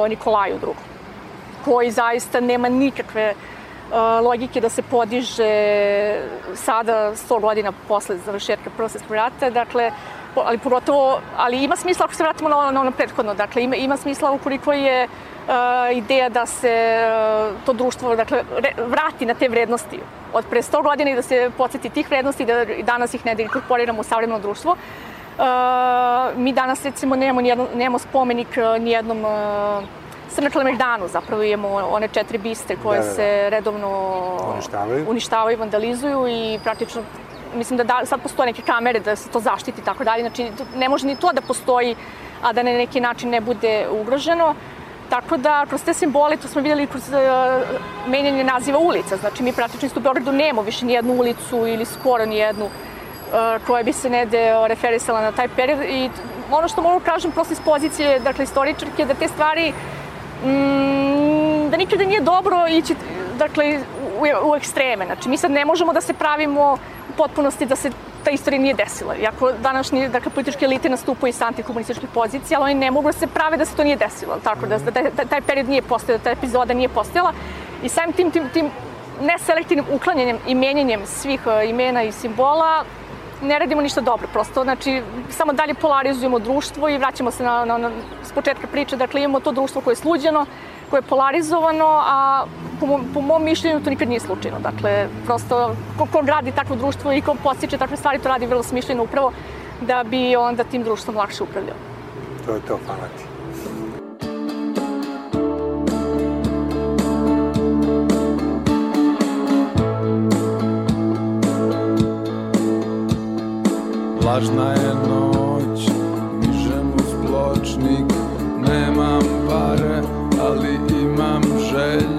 Nikolaju II koji zaista nema nikakve uh, logike da se podiže sada 100 godina posle završetka Prvog svjetskog rata, dakle, ali pogotovo, ali ima smisla ako se vratimo na ono, na ono prethodno, dakle, ima, ima smisla ukoliko je uh, ideja da se uh, to društvo dakle, re, vrati na te vrednosti od pre 100 godina i da se podsjeti tih vrednosti da i danas ih ne da inkorporiramo u savremeno društvo. Uh, mi danas recimo nemamo, nijedno, nemamo spomenik uh, nijednom uh, Crna Kalemegdanu, zapravo imamo one četiri biste koje Da, da, da. se redovno Uništavaju. uništavaju, vandalizuju i praktično mislim da, da sad postoje neke kamere da se to zaštiti i tako dalje, znači ne može ni to da postoji, a da na neki način ne bude ugroženo. Tako da, kroz te simbole, to smo vidjeli kroz uh, menjanje naziva ulica. Znači, mi praktično isto u Beogradu nemamo više ni jednu ulicu ili skoro ni jednu uh, koja bi se negde uh, referisala na taj period. I ono što mogu kažem prosto iz pozicije, dakle, istoričarke, da te stvari mm, da nikada nije dobro ići dakle, u, u ekstreme. Znači, mi sad ne možemo da se pravimo u potpunosti da se ta istorija nije desila. Iako današnji dakle, političke elite nastupaju sa antikomunističkih pozicija, ali oni ne mogu da se prave da se to nije desilo. Tako da, da taj, taj, period nije postojao, da ta epizoda nije postojala. I samim tim, tim, tim neselektivnim uklanjanjem i menjanjem svih uh, imena i simbola ne radimo ništa dobro. Prosto, znači, samo dalje polarizujemo društvo i vraćamo se na, na, na s početka priče. Dakle, imamo to društvo koje je sluđeno, nekako je polarizovano, a po, po mom mišljenju to nikad nije slučajno. Dakle, prosto, ko, ko gradi takvo društvo i ko postiče takve stvari, to radi vrlo smišljeno upravo da bi onda tim društvom lakše upravljao. To je to, hvala ti. Lažna je noć, mižem uz pločnik. Nemam pare, ali imam želje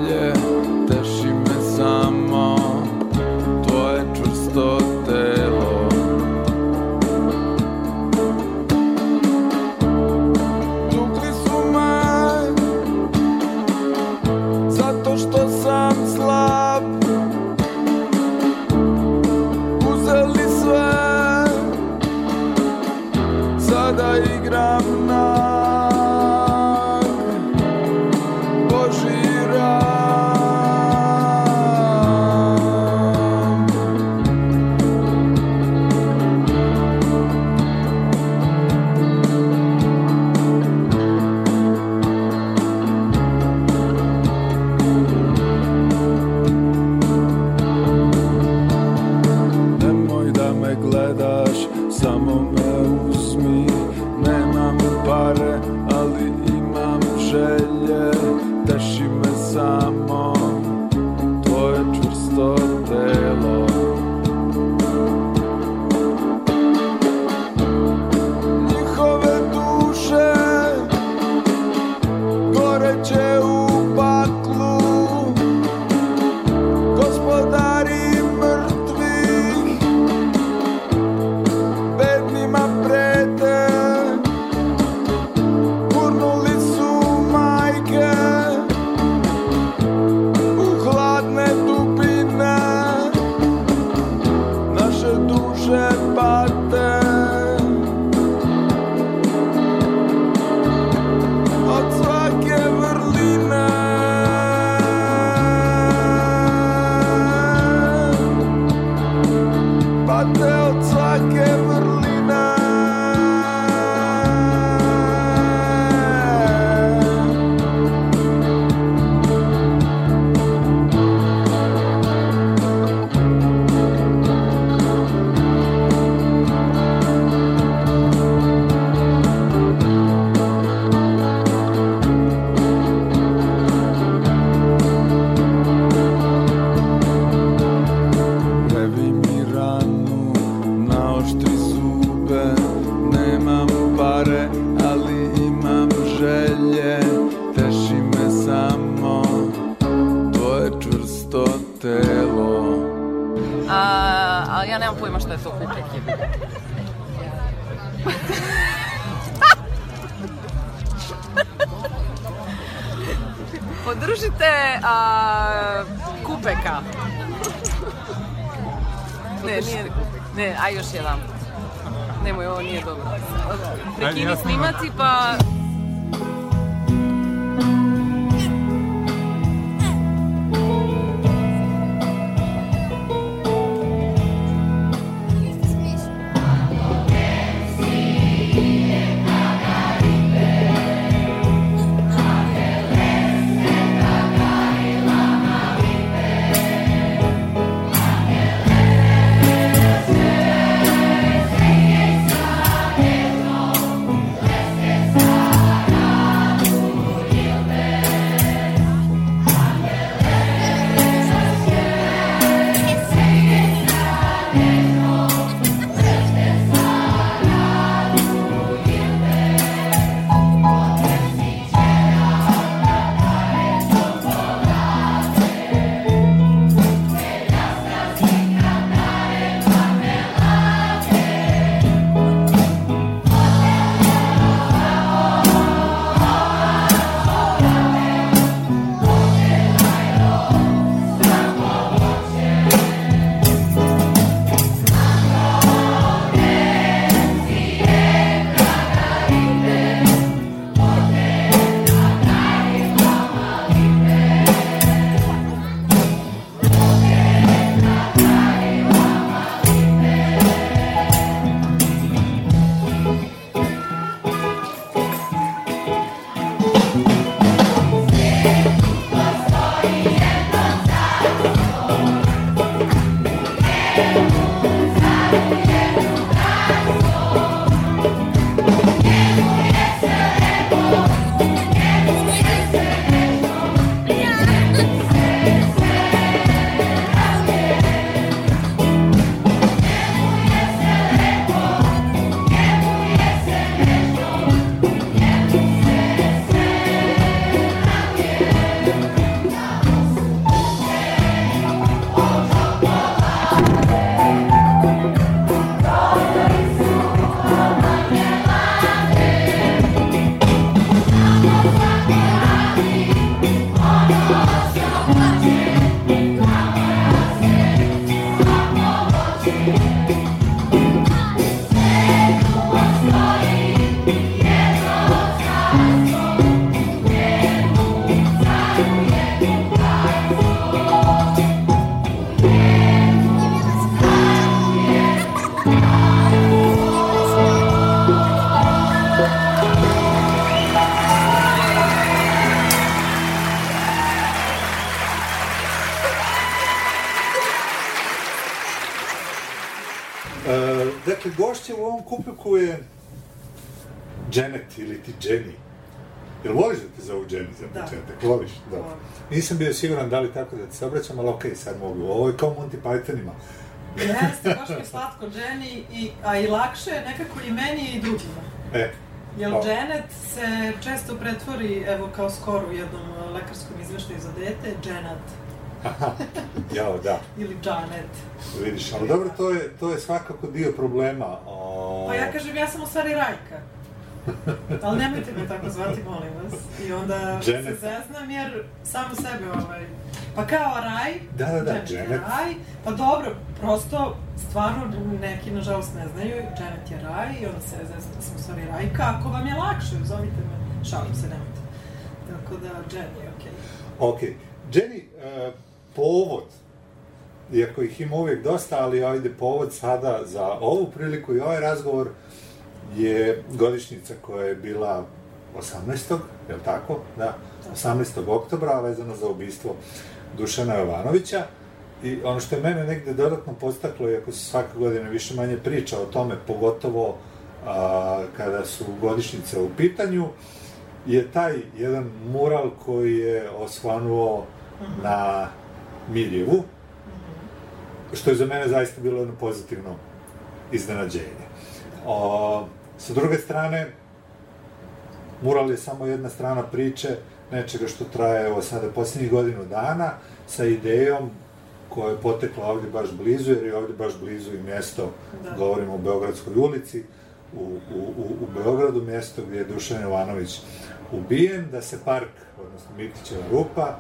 gošća u ovom kupeku je Janet ili ti Jenny. Jel voliš da te zovu Jenny za Da. početak? Voliš? Dobro. Nisam bio siguran da li tako da ti se obraćam, ali okej, sad mogu. Ovo je kao Monty Pythonima. Jeste, baš mi je slatko Jenny, i, a i lakše je nekako i meni i drugima. E, Jer Pa. Janet se često pretvori, evo kao skoro u jednom uh, lekarskom izveštaju za dete, Janet jao, da. ili Janet. Vidiš, ali dobro, to je, to je svakako dio problema. O... Pa ja kažem, ja sam u stvari Rajka. Ali nemojte me tako zvati, molim vas. I onda se Janet. zeznam jer samo sebe ovaj... Pa kao Raj, Da, da, da, Janet je Janet. Raj, pa dobro, prosto, stvarno, neki nažalost ne znaju, Janet je Raj i onda se zeznam da sam u stvari Rajka. Ako vam je lakše, zovite me, šalim se, nemojte. Tako da, Jen je okej. Ok. Jenny, e, povod, iako ih ima uvijek dosta, ali ajde povod sada za ovu priliku i ovaj razgovor je godišnjica koja je bila 18. je li tako? Da, 18. oktobra, vezano za ubistvo Dušana Jovanovića. I ono što je mene negde dodatno postaklo, iako se svake godine više manje priča o tome, pogotovo a, kada su godišnjice u pitanju, je taj jedan mural koji je osvanuo na Miljevu, što je za mene zaista bilo jedno pozitivno iznenađenje. O, sa druge strane, mural je samo jedna strana priče nečega što traje evo sada posljednjih godinu dana sa idejom koja je potekla ovdje baš blizu, jer je ovdje baš blizu i mjesto, Da. govorimo o Beogradskoj ulici, u, u, u, u Beogradu, mjesto gdje je Dušan Jovanović ubijen, da se park, odnosno Mitićeva rupa,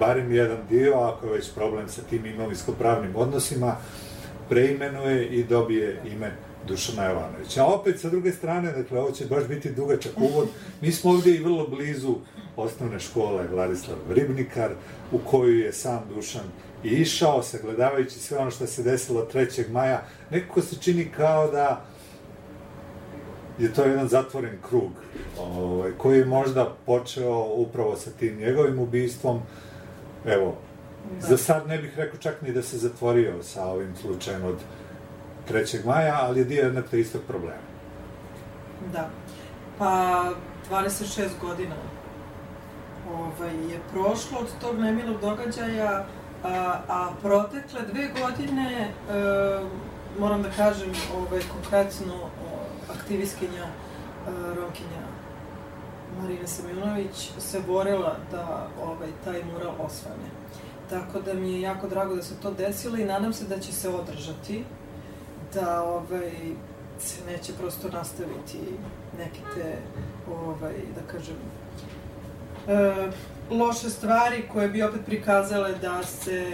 barem jedan dio, ako je već problem sa tim imovinsko-pravnim odnosima, preimenuje i dobije ime Dušana Jovanovića. A opet, sa druge strane, dakle, ovo će baš biti dugačak uvod, mi smo ovdje i vrlo blizu osnovne škole Vladislav Ribnikar, u koju je sam Dušan i išao, sagledavajući sve ono što se desilo 3. maja, nekako se čini kao da je to jedan zatvoren krug, ovaj, koji je možda počeo upravo sa tim njegovim ubistvom. Evo, za sad ne bih rekao čak ni da se zatvorio sa ovim slučajem od 3. maja, ali je dio jednog te istog problema. Da. Pa, 26 godina ovaj, je prošlo od tog nemilog događaja, a, a protekle dve godine, e, moram da kažem, ovaj, konkretno aktivistkinja e, Romkinja Marina Semjunović se borila da ovaj, taj mural osvane. Tako da mi je jako drago da se to desilo i nadam se da će se održati, da ovaj, se neće prosto nastaviti neke te, ovaj, da kažem, e, loše stvari koje bi opet prikazale da se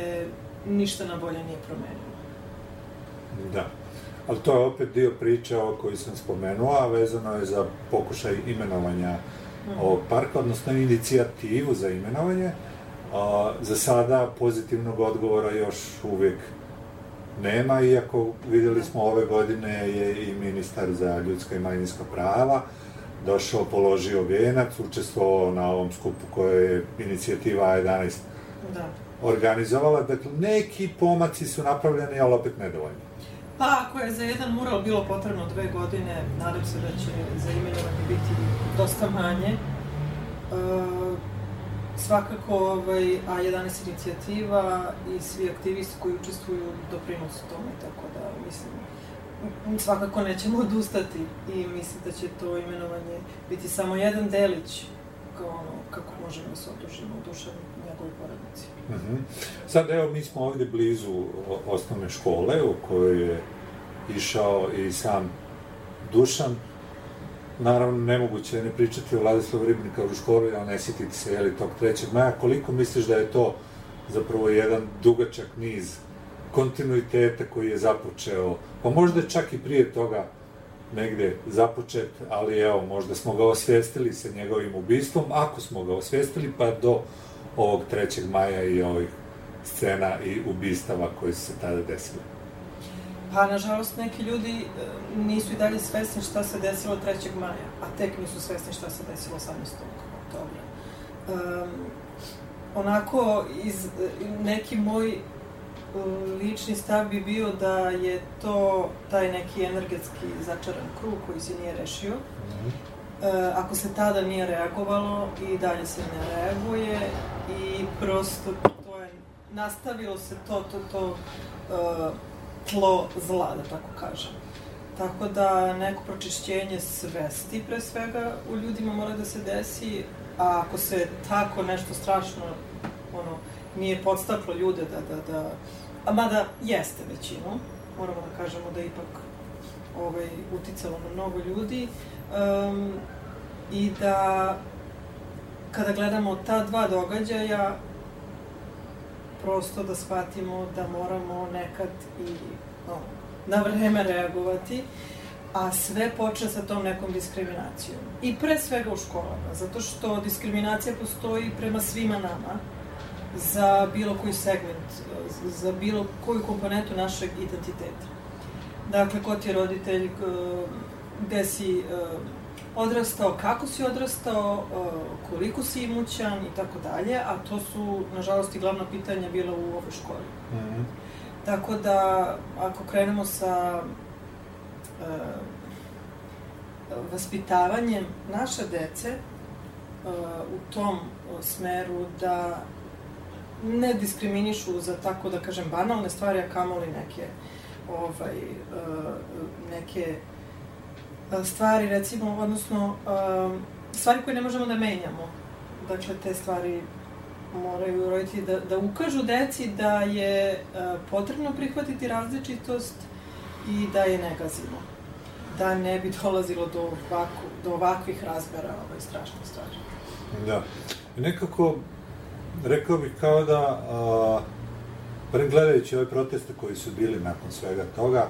ništa na bolje nije promenilo. Da. Ali to je opet dio priče o kojoj sam spomenuo, a vezano je za pokušaj imenovanja. Ovog parka, odnosno inicijativu za imenovanje. A, za sada pozitivnog odgovora još uvijek nema, iako vidjeli smo ove godine je i ministar za ljudska i manjinska prava došao, položio vijenac, učestvovao na ovom skupu koje je inicijativa A11 Da. organizovala. Dakle, neki pomaci su napravljeni, ali opet nedovoljni. Pa ako je za jedan mural bilo potrebno dve godine, nadam se da će za imenovanje biti dosta manje. E, svakako ovaj, A11 inicijativa i svi aktivisti koji učestvuju doprinose tome, tako da mislim svakako nećemo odustati i mislim da će to imenovanje biti samo jedan delić kao ono kako možemo da se odužimo u dušanu njegovoj porodici. Mhm. Sad evo mi smo ovdje blizu osnovne škole u kojoj je išao i sam Dušan. Naravno, nemoguće je ne pričati o Vladislavu Ribnikaru u školi, ali ne sjetiti se je li tog 3. maja. Koliko misliš da je to zapravo jedan dugačak niz kontinuiteta koji je započeo, pa možda čak i prije toga negde započet, ali evo, možda smo ga osvijestili sa njegovim ubistvom, ako smo ga osvijestili, pa do ovog 3. maja i ovih scena i ubistava koji su se tada desili. Pa, nažalost, neki ljudi e, nisu i dalje svesni šta se desilo 3. maja, a tek nisu svesni šta se desilo 18. oktobra. Um, onako, iz, e, neki moj lični stav bi bio da je to taj neki energetski začaran krug koji se nije rešio. E, ako se tada nije reagovalo i dalje se ne reaguje i prosto to je nastavilo se to to to e, tlo zla da tako kažem. Tako da neko pročišćenje svesti pre svega u ljudima mora da se desi, a ako se tako nešto strašno ono, nije podstaklo ljude da, da, da, a mada jeste većinu, moramo da kažemo da je ipak ovaj, uticalo na mnogo ljudi, um, i da kada gledamo ta dva događaja, prosto da shvatimo da moramo nekad i no, na vreme reagovati, a sve počne sa tom nekom diskriminacijom. I pre svega u školama, zato što diskriminacija postoji prema svima nama, za bilo koji segment, za bilo koju komponentu našeg identiteta. Dakle, ko ti je roditelj, gde si eh, odrastao, kako si odrastao, eh, koliko si imućan i tako dalje, a to su, nažalost, i glavna pitanja bila u ovoj školi. Mm -hmm. Tako da, ako krenemo sa uh, vaspitavanjem naše dece uh, u tom smeru da ne diskriminišu za tako da kažem banalne stvari, a kamoli neke ovaj, uh, neke stvari recimo, odnosno uh, stvari koje ne možemo da menjamo. Dakle, te stvari moraju roditelji da, da ukažu deci da je potrebno prihvatiti različitost i da je ne gazimo. Da ne bi dolazilo do, ovako, do ovakvih razmera ovaj, strašnih stvari. Da. Nekako, rekao bih kao da, a, pregledajući ove proteste koji su bili nakon svega toga,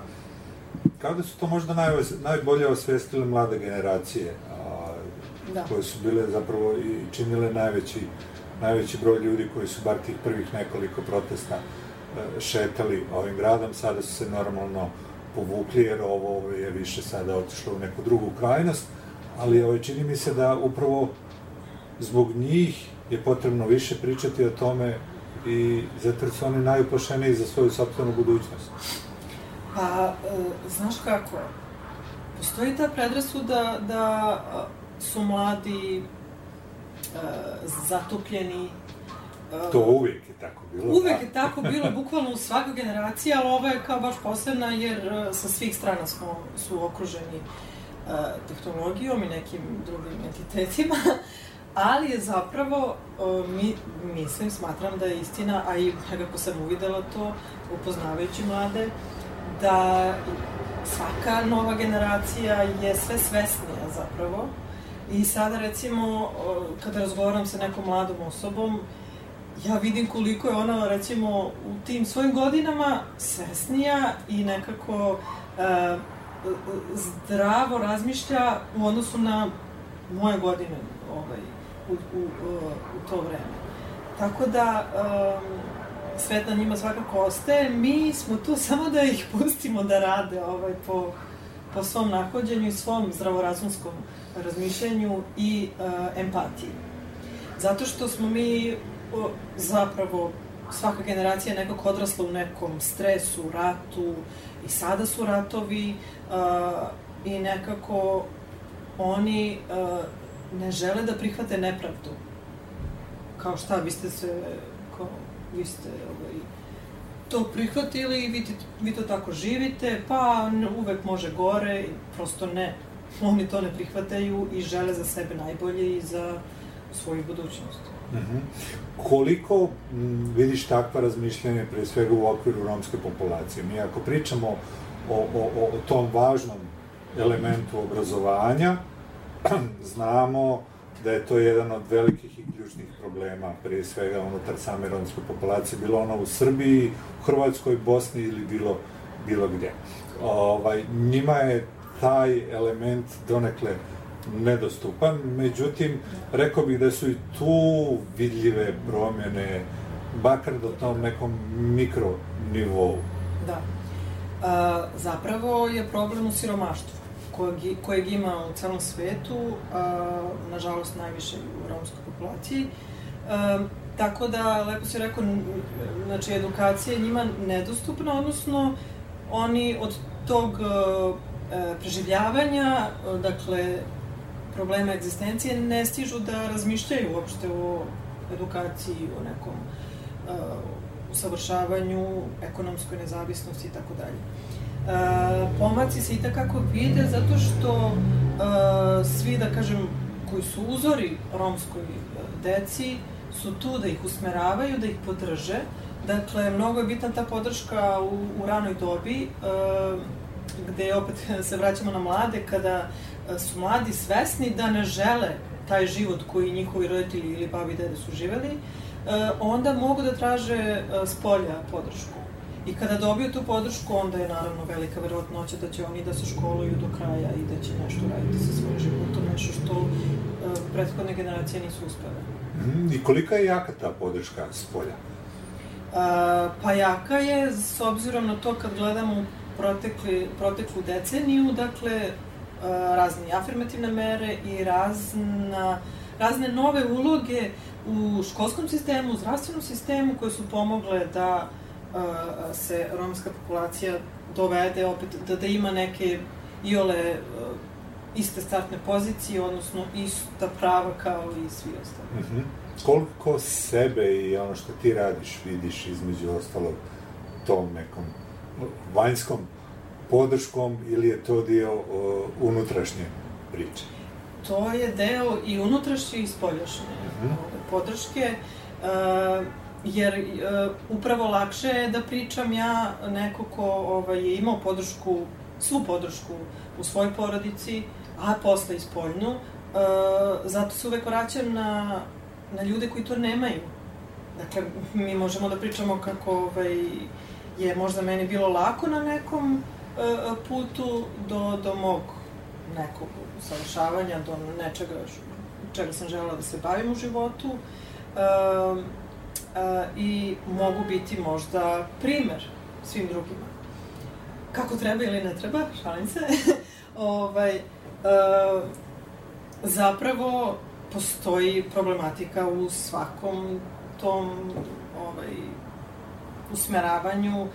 kao da su to možda naj, najbolje osvestile mlade generacije, a, da. koje su bile zapravo i činile najveći najveći broj ljudi koji su bar tih prvih nekoliko protesta e, šetali ovim gradom, sada su se normalno povukli, jer ovo je više sada otišlo u neku drugu krajnost, ali ovaj, čini mi se da upravo zbog njih je potrebno više pričati o tome i zato su oni najuplašeniji za svoju sobstvenu budućnost. Pa, e, znaš kako, postoji ta predrasuda da su mladi e, zatupljeni. E, to uvijek je tako bilo. Uvijek je tako bilo, bukvalno u svakoj generaciji, ali ova je kao baš posebna jer e, sa svih strana smo, su okruženi e, tehnologijom i nekim drugim entitetima, ali je zapravo, e, mi, mislim, smatram da je istina, a i nekako sam uvidela to, upoznavajući mlade, da svaka nova generacija je sve svesnija zapravo. I sada recimo, kada razgovaram sa nekom mladom osobom, ja vidim koliko je ona recimo u tim svojim godinama svesnija i nekako e, zdravo razmišlja u odnosu na moje godine ovaj, u, u, u to vreme. Tako da um, svet na njima svakako ostaje. Mi smo tu samo da ih pustimo da rade ovaj, po, po svom nahođenju i svom zdravorazumskom razmišljanju i uh, empatiji. Zato što smo mi o, zapravo svaka generacija nekako odrasla u nekom stresu, ratu i sada su ratovi uh, i nekako oni uh, ne žele da prihvate nepravdu. Kao šta, vi ste se, kao, vi ste ovaj, to prihvatili i vi, vi to tako živite, pa uvek može gore, prosto ne oni to ne prihvataju i žele za sebe najbolje i za svoju budućnost. Mm -hmm. Koliko m, vidiš takva razmišljanja pre svega u okviru romske populacije? Mi ako pričamo o, o, o tom važnom elementu obrazovanja, znamo da je to jedan od velikih i ključnih problema, prije svega unutar same romske populacije, bilo ono u Srbiji, u Hrvatskoj, Bosni ili bilo, bilo gde. Ovaj, njima je taj element donekle nedostupan, međutim, rekao bih da su i tu vidljive promjene, bakar do tom nekom mikro nivou. Da. A, zapravo je problem u siromaštvu, kojeg, kojeg ima u celom svetu, a, nažalost najviše u romskoj populaciji. Um, tako da, lepo si rekao, znači, edukacija je njima nedostupna, odnosno, oni od tog uh, e, preživljavanja, dakle, problema egzistencije, ne stižu da razmišljaju uopšte o edukaciji, o nekom uh, usavršavanju, ekonomskoj nezavisnosti i tako dalje. Uh, pomaci se i takako vide zato što uh, svi, da kažem, koji su uzori romskoj uh, deci, su tu da ih usmeravaju, da ih podrže. Dakle, mnogo je bitna ta podrška u, u ranoj dobi, gde opet se vraćamo na mlade, kada su mladi svesni da ne žele taj život koji njihovi roditelji ili babi i dede su živeli, onda mogu da traže uh, s polja podršku. I kada dobiju tu podršku, onda je naravno velika verovatnoća da će oni da se školuju do kraja i da će nešto raditi sa svojim životom, nešto što uh, prethodne generacije nisu uspele. Mhm, I kolika je jaka ta podrška s polja? A, pa jaka je, s obzirom na to kad gledamo protekli, proteklu deceniju, dakle, a, razne afirmativne mere i razna, razne nove uloge u školskom sistemu, u zdravstvenom sistemu koje su pomogle da se romska populacija dovede opet, da, da ima neke iole iste startne pozicije, odnosno ista prava kao i svi ostali. Mhm. Koliko sebe i ono što ti radiš vidiš između ostalog tom nekom vanjskom podrškom ili je to dio o, unutrašnje priče? To je deo i unutrašnje i spoljašnje Mhm. podrške, uh, jer uh, upravo lakše je da pričam ja neko ko ovaj, je imao podršku, svu podršku u svojoj porodici, a posle i spoljnu, uh, zato se uvek vraćam na, na ljude koji to nemaju. Dakle, mi možemo da pričamo kako ovaj, je možda meni bilo lako na nekom uh, putu do, do mog nekog usavršavanja, do nečega čega sam želela da se bavim u životu. Um, a, I mogu biti možda primer svim drugima. Kako treba ili ne treba, šalim se. ovaj, zapravo postoji problematika u svakom tom ovaj, usmeravanju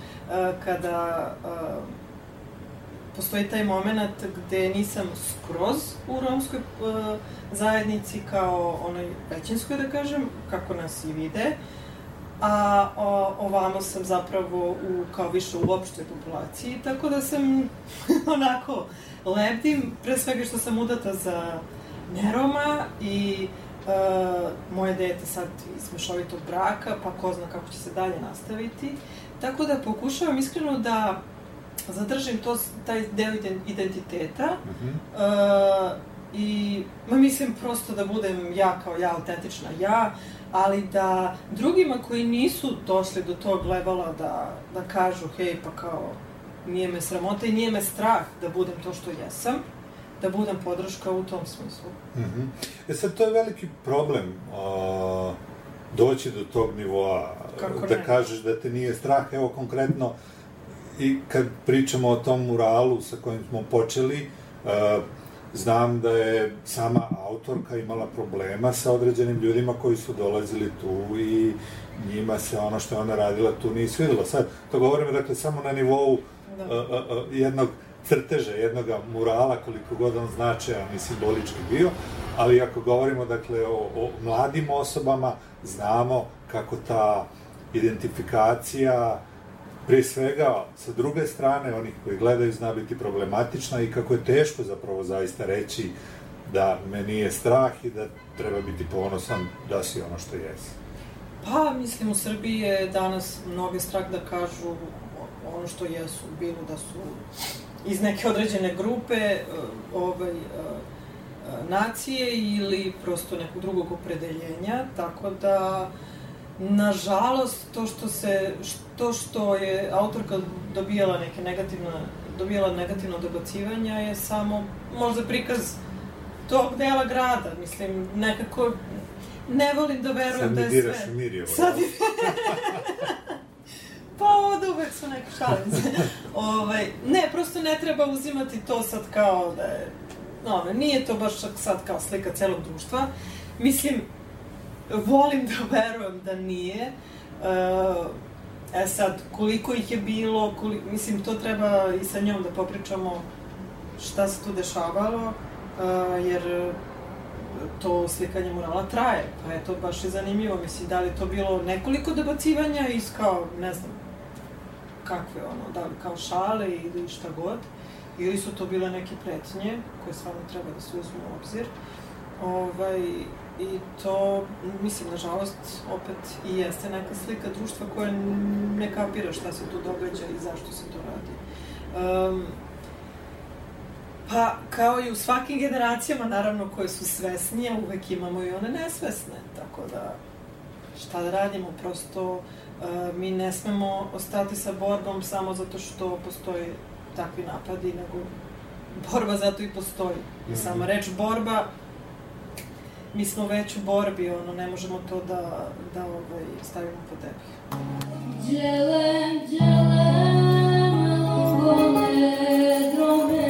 kada postoji taj moment gde nisam skroz u romskoj zajednici kao onoj većinskoj, da kažem, kako nas i vide, a o, ovamo sam zapravo u, kao više u opštoj populaciji, tako da sam onako lebdim, pre svega što sam udata za neroma i uh, moje dete sad iz mešovitog braka, pa ko zna kako će se dalje nastaviti. Tako da pokušavam iskreno da zadržim to, taj deo iden- identiteta uh, i ma mislim prosto da budem ja kao ja, autentična ja, ali da drugima koji nisu došli do tog levela da, da kažu hej pa kao nije me sramota i nije me strah da budem to što jesam, da budem podrška u tom smislu. Mhm. E sad, to je veliki problem, a, doći do tog nivoa, Kako da ne? kažeš da te nije strah, evo konkretno, i kad pričamo o tom muralu sa kojim smo počeli, a, znam da je sama autorka imala problema sa određenim ljudima koji su dolazili tu i njima se ono što je ona radila tu nije svidelo. Sad, to govorimo, dakle, samo na nivou Da. a, a, a, jednog crteža, jednog murala, koliko god on značajan i simbolički bio, ali ako govorimo, dakle, o, o mladim osobama, znamo kako ta identifikacija, prije svega, sa druge strane, onih koji gledaju, zna biti problematična i kako je teško zapravo zaista reći da me nije strah i da treba biti ponosan da si ono što jesi. Pa, mislim, u Srbiji je danas mnoge strah da kažu ono što jesu, bilo da su iz neke određene grupe, eh, ovaj, eh, nacije ili prosto nekog drugog opredeljenja, tako da nažalost to što se to što je autorka dobijala neke negativne dobijala negativno dobacivanja je samo možda prikaz tog dela grada, mislim, nekako ne volim da verujem Sad mi da je diraš sve. u Mirjevo, Sad? Pa od uvek su neke šalim se. ovaj, ne, prosto ne treba uzimati to sad kao da je... No, nije to baš sad kao slika celog društva. Mislim, volim da verujem da nije. Uh, E sad, koliko ih je bilo, koli, mislim, to treba i sa njom da popričamo šta se tu dešavalo, uh, jer to slikanje murala traje, pa je to baš i zanimljivo, mislim, da li to bilo nekoliko dobacivanja iz kao, ne znam, kakve ono, da li kao šale ili šta god, ili su to bile neke pretnje koje stvarno treba da se uzmu u obzir. Ovaj, I to, mislim, nažalost, opet i jeste neka slika društva koja ne kapira šta se tu događa i zašto se to radi. Um, pa, kao i u svakim generacijama, naravno, koje su svesnije, uvek imamo i one nesvesne, tako da šta da radimo, prosto uh, mi ne smemo ostati sa borbom samo zato što postoji takvi napadi, nego borba zato i postoji. I sama reč borba mi smo već u borbi, ono, ne možemo to da, da ovaj, stavimo pod tepih. Đelem, đelem, lungone, dromensa,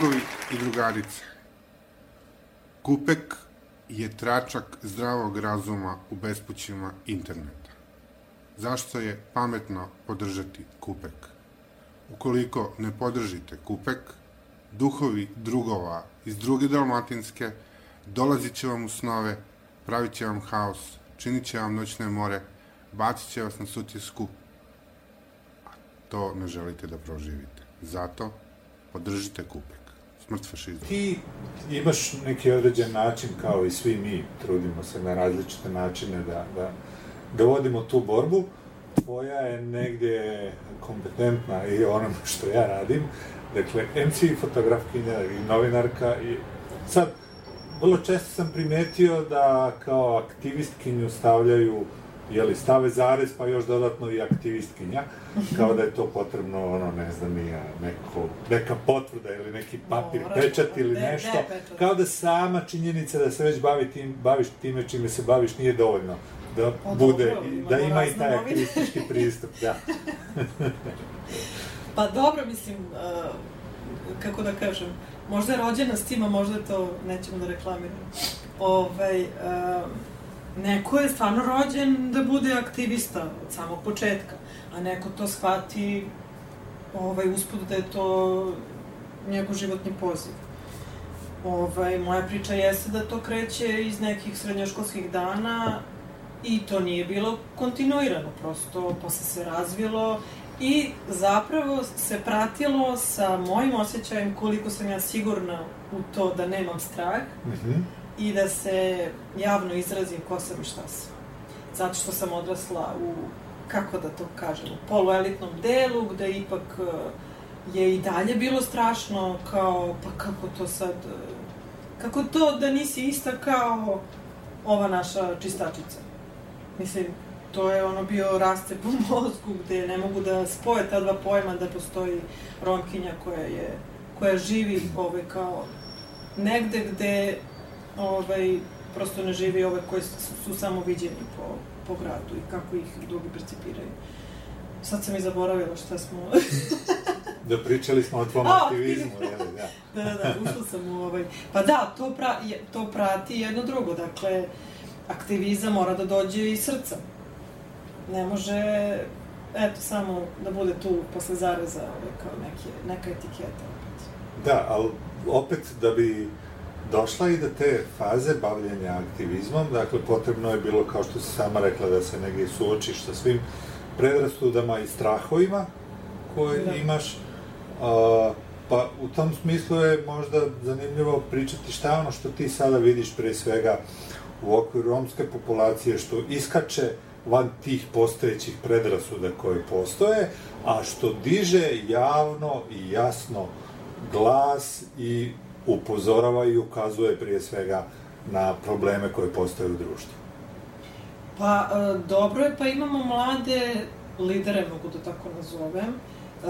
Drugovi i drugarice, Kupek je tračak zdravog razuma u bespućima interneta. Zašto je pametno podržati Kupek? Ukoliko ne podržite Kupek, duhovi drugova iz druge dalmatinske dolazit će vam u snove, pravit će vam haos, činit će vam noćne more, bacit će vas na sutjesku, a to ne želite da proživite. Zato podržite Kupek. Smrt fašizmu. Ti imaš neki određen način, kao i svi mi, trudimo se na različite načine da, da, da vodimo tu borbu. Tvoja je negdje kompetentna i onom što ja radim. Dakle, MC fotografkinja i novinarka i sad, vrlo često sam primetio da kao aktivistkinju stavljaju jeli, stave zarez, pa još dodatno i aktivistkinja, kao da je to potrebno, ono, ne znam, nija, neko, neka potvrda ili neki papir, Mora, pečat ili ne, nešto, ne pečat. kao da sama činjenica da se već bavi tim, baviš time čime se baviš nije dovoljno da Pa bude, dobro, da ima i taj aktivistički pristup, da. Pa dobro, mislim, uh, kako da kažem, možda je rođena s tim, a možda to nećemo da reklamiramo. Ovaj, uh, neko je stvarno rođen da bude aktivista od samog početka, a neko to shvati ovaj, usput da je to njegov životni poziv. Ovaj, moja priča jeste da to kreće iz nekih srednjoškolskih dana i to nije bilo kontinuirano, prosto posle se razvilo i zapravo se pratilo sa mojim osjećajem koliko sam ja sigurna u to da nemam strah Mhm. I da se javno izrazim ko sam i šta sam. Zato što sam odrasla u, kako da to kažem, u poluelitnom delu, gde ipak eh, je i dalje bilo strašno, kao, pa kako to sad, eh, kako to da nisi ista kao ova naša čistačica. Mislim, to je ono bio rascep u mozgu gde ne mogu da spoje ta dva pojma da postoji romkinja koja je koja živi ovaj kao negde gde ovaj prosto ne živi ove koji su, su samo viđeni po, po gradu i kako ih drugi percipiraju. Sad sam i zaboravila šta smo... Da pričali smo o tvom A, aktivizmu, jel, da. da, da, da, ušla sam u ovaj... Pa da, to, pra, to prati jedno drugo, dakle, aktivizam mora da dođe iz srca. Ne može, eto, samo da bude tu posle zareza, ovaj, kao neke, neka etiketa. Da, ali opet da bi došla i do te faze bavljenja aktivizmom, dakle potrebno je bilo, kao što si sama rekla, da se negdje suočiš sa svim predrasudama i strahovima koje Da. imaš. A, pa u tom smislu je možda zanimljivo pričati šta je ono što ti sada vidiš pre svega u okviru romske populacije, što iskače van tih postojećih predrasuda koje postoje, a što diže javno i jasno glas i upozorava i ukazuje prije svega na probleme koje postoje u društvu. Pa, e, dobro je, pa imamo mlade lidere, mogu da tako nazovem, e,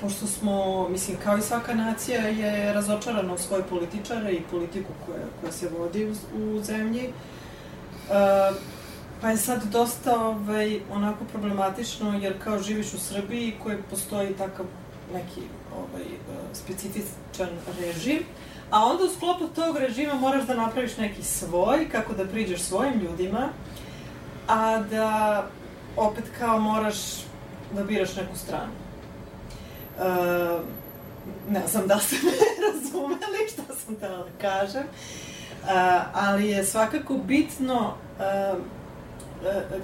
pošto smo, mislim, kao i svaka nacija je razočarana u svoje političare i politiku koja, koja se vodi u, zemlji. E, pa je sad dosta ovaj, onako problematično, jer kao živiš u Srbiji koji postoji takav neki ovaj, specifičan režim, a onda u sklopu tog režima moraš da napraviš neki svoj, kako da priđeš svojim ljudima, a da opet kao moraš da biraš neku stranu. E, ne znam da ste me razumeli šta sam htela da kažem, e, ali je svakako bitno e, e,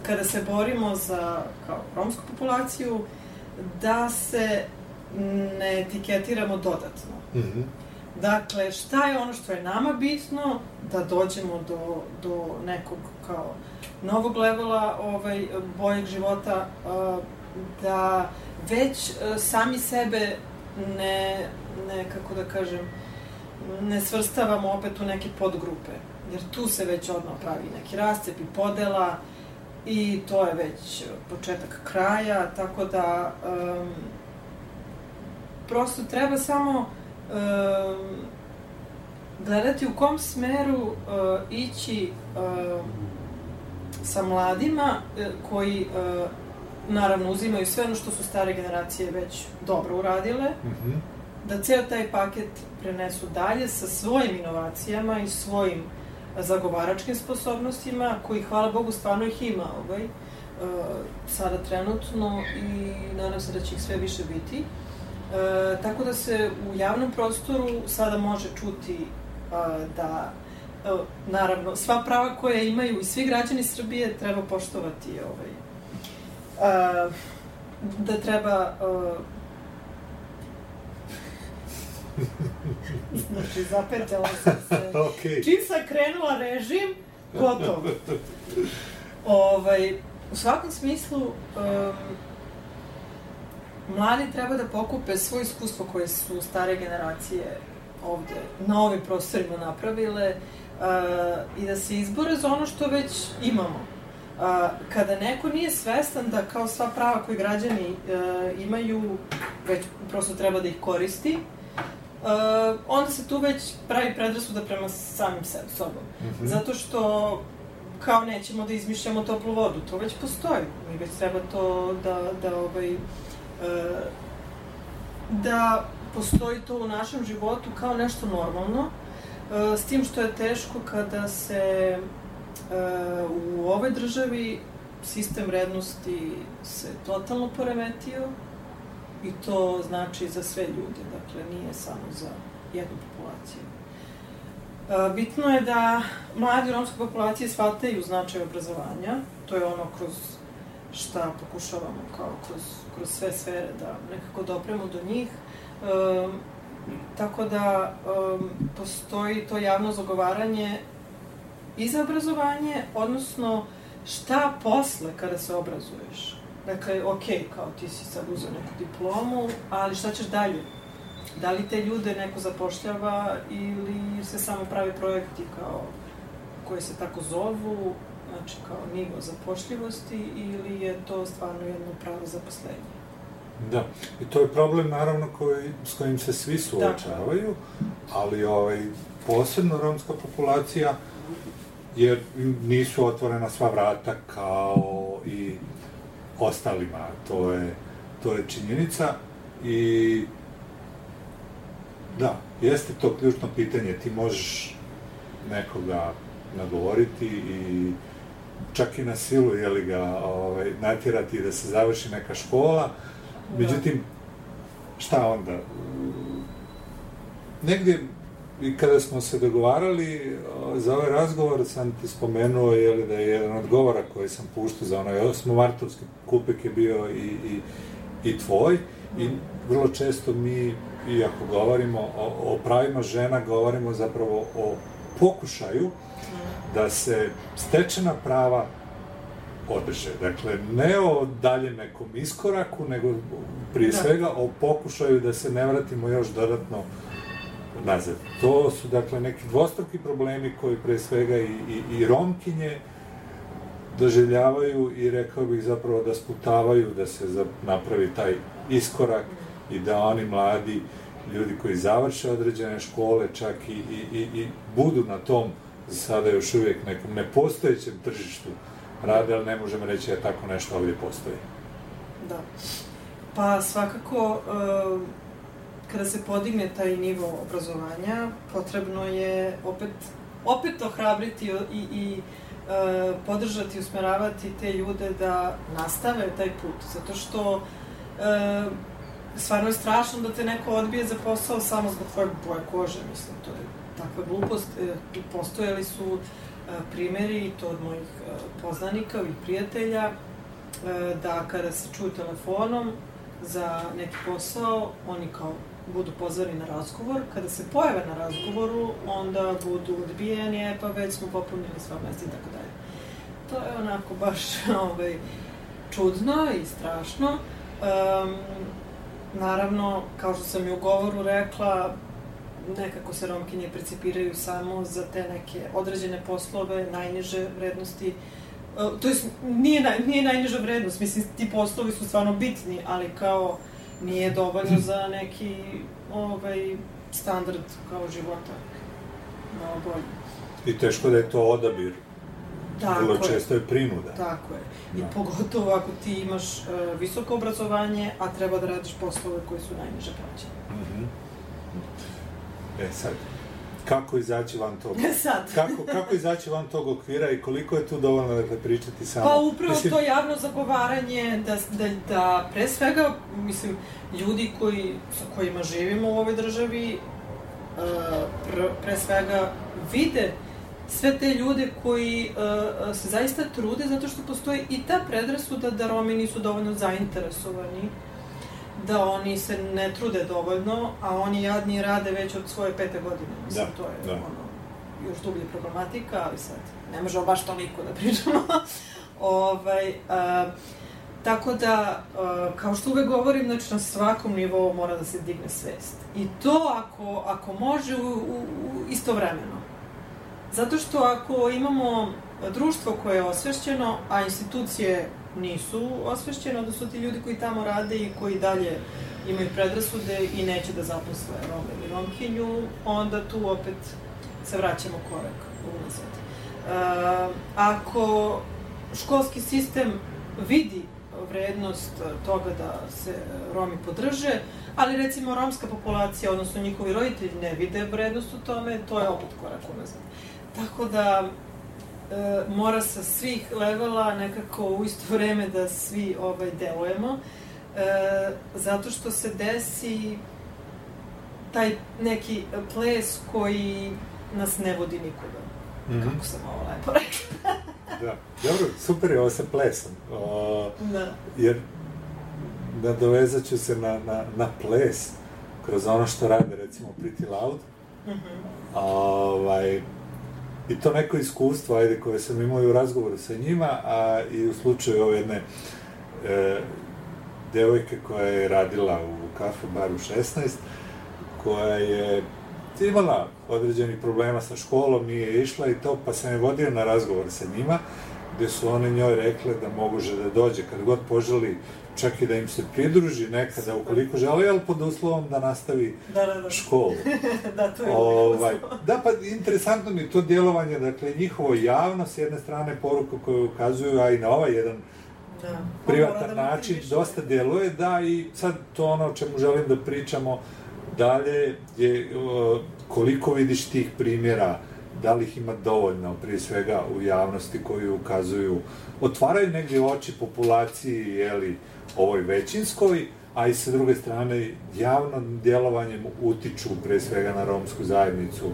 kada se borimo za kao romsku populaciju da se ne etiketiramo dodatno. Mhm. Dakle, šta je ono što je nama bitno da dođemo do, do nekog kao novog levela ovaj, boljeg života, da već a, sami sebe ne, ne, kako da kažem, ne svrstavamo opet u neke podgrupe. Jer tu se već odmah pravi neki rascep i podela i to je već početak kraja, tako da um, prosto treba samo um, gledati u kom smeru uh, ići uh, sa mladima uh, koji uh, naravno uzimaju sve ono što su stare generacije već dobro uradile Mhm. da ceo taj paket prenesu dalje sa svojim inovacijama i svojim zagovaračkim sposobnostima, koji, hvala Bogu, stvarno ih ima ovaj, uh, sada trenutno i nadam se da će ih sve više biti. E, tako da se u javnom prostoru sada može čuti a, da e, naravno sva prava koja imaju i svi građani Srbije treba poštovati ovaj. A, da treba a, znači zapetala sam se. Okay. čim sam krenula režim gotovo. Ovaj u svakom smislu um, mladi treba da pokupe svoje iskustvo koje su stare generacije ovde na ovim prostorima napravile uh, i da se izbore za ono što već imamo. Uh, kada neko nije svestan da kao sva prava koje građani uh, imaju, već prosto treba da ih koristi, uh, onda se tu već pravi predrasuda prema samim sebi, sobom. Mm -hmm. Zato što kao nećemo da izmišljamo toplu vodu, to već postoji. Mi već treba to da, da ovaj, E, da postoji to u našem životu kao nešto normalno, e, s tim što je teško kada se e, u ovoj državi sistem vrednosti se totalno poremetio i to znači za sve ljude, dakle nije samo za jednu populaciju. Bitno je da mladi romske populacije shvataju značaj obrazovanja, to je ono kroz šta pokušavamo kao kroz, kroz sve sfere da nekako dopremo do njih. Um, tako da um, postoji to javno zagovaranje i za obrazovanje, odnosno šta posle kada se obrazuješ. Dakle, ok, kao ti si sad uzeo neku diplomu, ali šta ćeš dalje? Da li te ljude neko zapošljava ili se samo pravi projekti kao koji se tako zovu, znači kao nivo zapošljivosti ili je to stvarno jedno pravo zaposlenje? Da, i to je problem naravno koji, s kojim se svi suočavaju, ali ovaj, posebno romska populacija, jer nisu otvorena sva vrata kao i ostalima, to je, to je činjenica i da, jeste to ključno pitanje, ti možeš nekoga nagovoriti i čak i na silu, jeli ga, ovaj, natjerati da se završi neka škola. Međutim, šta onda? Negdje, i kada smo se dogovarali za ovaj razgovor, sam ti spomenuo jeli, da je jedan od govora koji sam puštao za onaj osmomartovski kupek je bio i, i, i tvoj. I vrlo često mi, iako govorimo o, o pravima žena, govorimo zapravo o pokušaju da se stečena prava održe. Dakle, ne o dalje nekom iskoraku, nego prije da. svega o pokušaju da se ne vratimo još dodatno nazad. To su, dakle, neki dvostruki problemi koji pre svega i, i, i romkinje doživljavaju i rekao bih zapravo da sputavaju da se za, napravi taj iskorak i da oni mladi ljudi koji završe određene škole čak i, i, i, i budu na tom sada još uvijek nekom nepostojećem tržištu rade, ali ne možemo reći da tako nešto ovdje postoji. Da. Pa svakako, uh, kada se podigne taj nivo obrazovanja, potrebno je opet, opet ohrabriti i, i uh, podržati, usmeravati te ljude da nastave taj put, zato što uh, stvarno je strašno da te neko odbije za posao samo zbog tvoje boje kože, mislim, to je takva glupost. E, postojali su e, primeri, i to od mojih e, poznanika i prijatelja, da kada se čuju telefonom za neki posao, oni kao budu pozvani na razgovor. Kada se pojave na razgovoru, onda budu odbijeni, e, pa već smo popunili sva mesta i tako dalje. To je onako baš ovaj, čudno i strašno. Um, naravno, kao što sam i u govoru rekla, nekako se romkinje precipiraju samo za te neke određene poslove, najniže vrednosti, e, to jest nije, naj, nije najniža vrednost, mislim, ti poslovi su stvarno bitni, ali kao nije dovoljno za neki ovaj, standard kao života. Malo bolje. I teško da je to odabir. Tako Vrlo često je prinuda. Tako je. I da. pogotovo ako ti imaš uh, visoko obrazovanje, a treba da radiš poslove koji su najniže plaćene. Mm -hmm. E sad, kako izaći van tog? Sad. Kako, kako izaći van tog okvira i koliko je tu dovoljno dakle, pričati samo? Pa upravo to javno zagovaranje, da, da, da pre svega, mislim, ljudi koji, sa kojima živimo u ovoj državi, uh, pr, pre svega vide sve te ljude koji uh, se zaista trude zato što postoji i ta predrasuda da Romi nisu dovoljno zainteresovani, da oni se ne trude dovoljno, a oni jadni rade već od svoje pete godine. Mislim, Da, to je da. ono, još dublje problematika, ali sad ne možemo baš toliko da pričamo. ovaj, a, tako da, a, kao što uvek govorim, znači na svakom nivou mora da se digne svest. I to ako, ako može u, u, u istovremeno. Zato što ako imamo društvo koje je osvešćeno, a institucije nisu osvešćene, su ti ljudi koji tamo rade i koji dalje imaju predrasude i neće da zaposle Rome ili Romkinju, onda tu opet se vraćamo korak unazad. E, ako školski sistem vidi vrednost toga da se Romi podrže, ali recimo romska populacija, odnosno njihovi roditelji ne vide vrednost u tome, to je opet korak unazad. Tako da e, mora sa svih levela nekako u isto vreme da svi ovaj, delujemo, e, zato što se desi taj neki ples koji nas ne vodi nikuda. Mhm. Kako sam ovo lepo rekla. Da. Dobro, super je ovo sa plesom. O, Da. Jer nadovezat ću se na, na, na ples kroz ono što rade recimo Pretty Loud. Mhm. A, ovaj, I to neko iskustvo, ajde, koje sam imao i u razgovoru sa njima, a i u slučaju ove jedne e, devojke koja je radila u kafe baru 16, koja je imala određenih problema sa školom, nije išla i to, pa sam je vodio na razgovor sa njima, gde su one njoj rekle da može da dođe kad god poželi, čak i da im se pridruži nekada ukoliko želi, ali pod uslovom da nastavi Da, da, da. školu. da, to je Ovaj, da, pa interesantno mi to djelovanje, dakle, njihovo javno, s jedne strane, poruka koju ukazuju, a i na ovaj jedan Da. Privatan da način, motiviše. dosta djeluje, da, i sad to ono o čemu želim da pričamo dalje je koliko vidiš tih primjera, da li ih ima dovoljno, prije svega u javnosti koji ukazuju, otvaraju negdje oči populaciji, jeli, ovoj većinskoj, a i sa druge strane javnim djelovanjem utiču pre svega na romsku zajednicu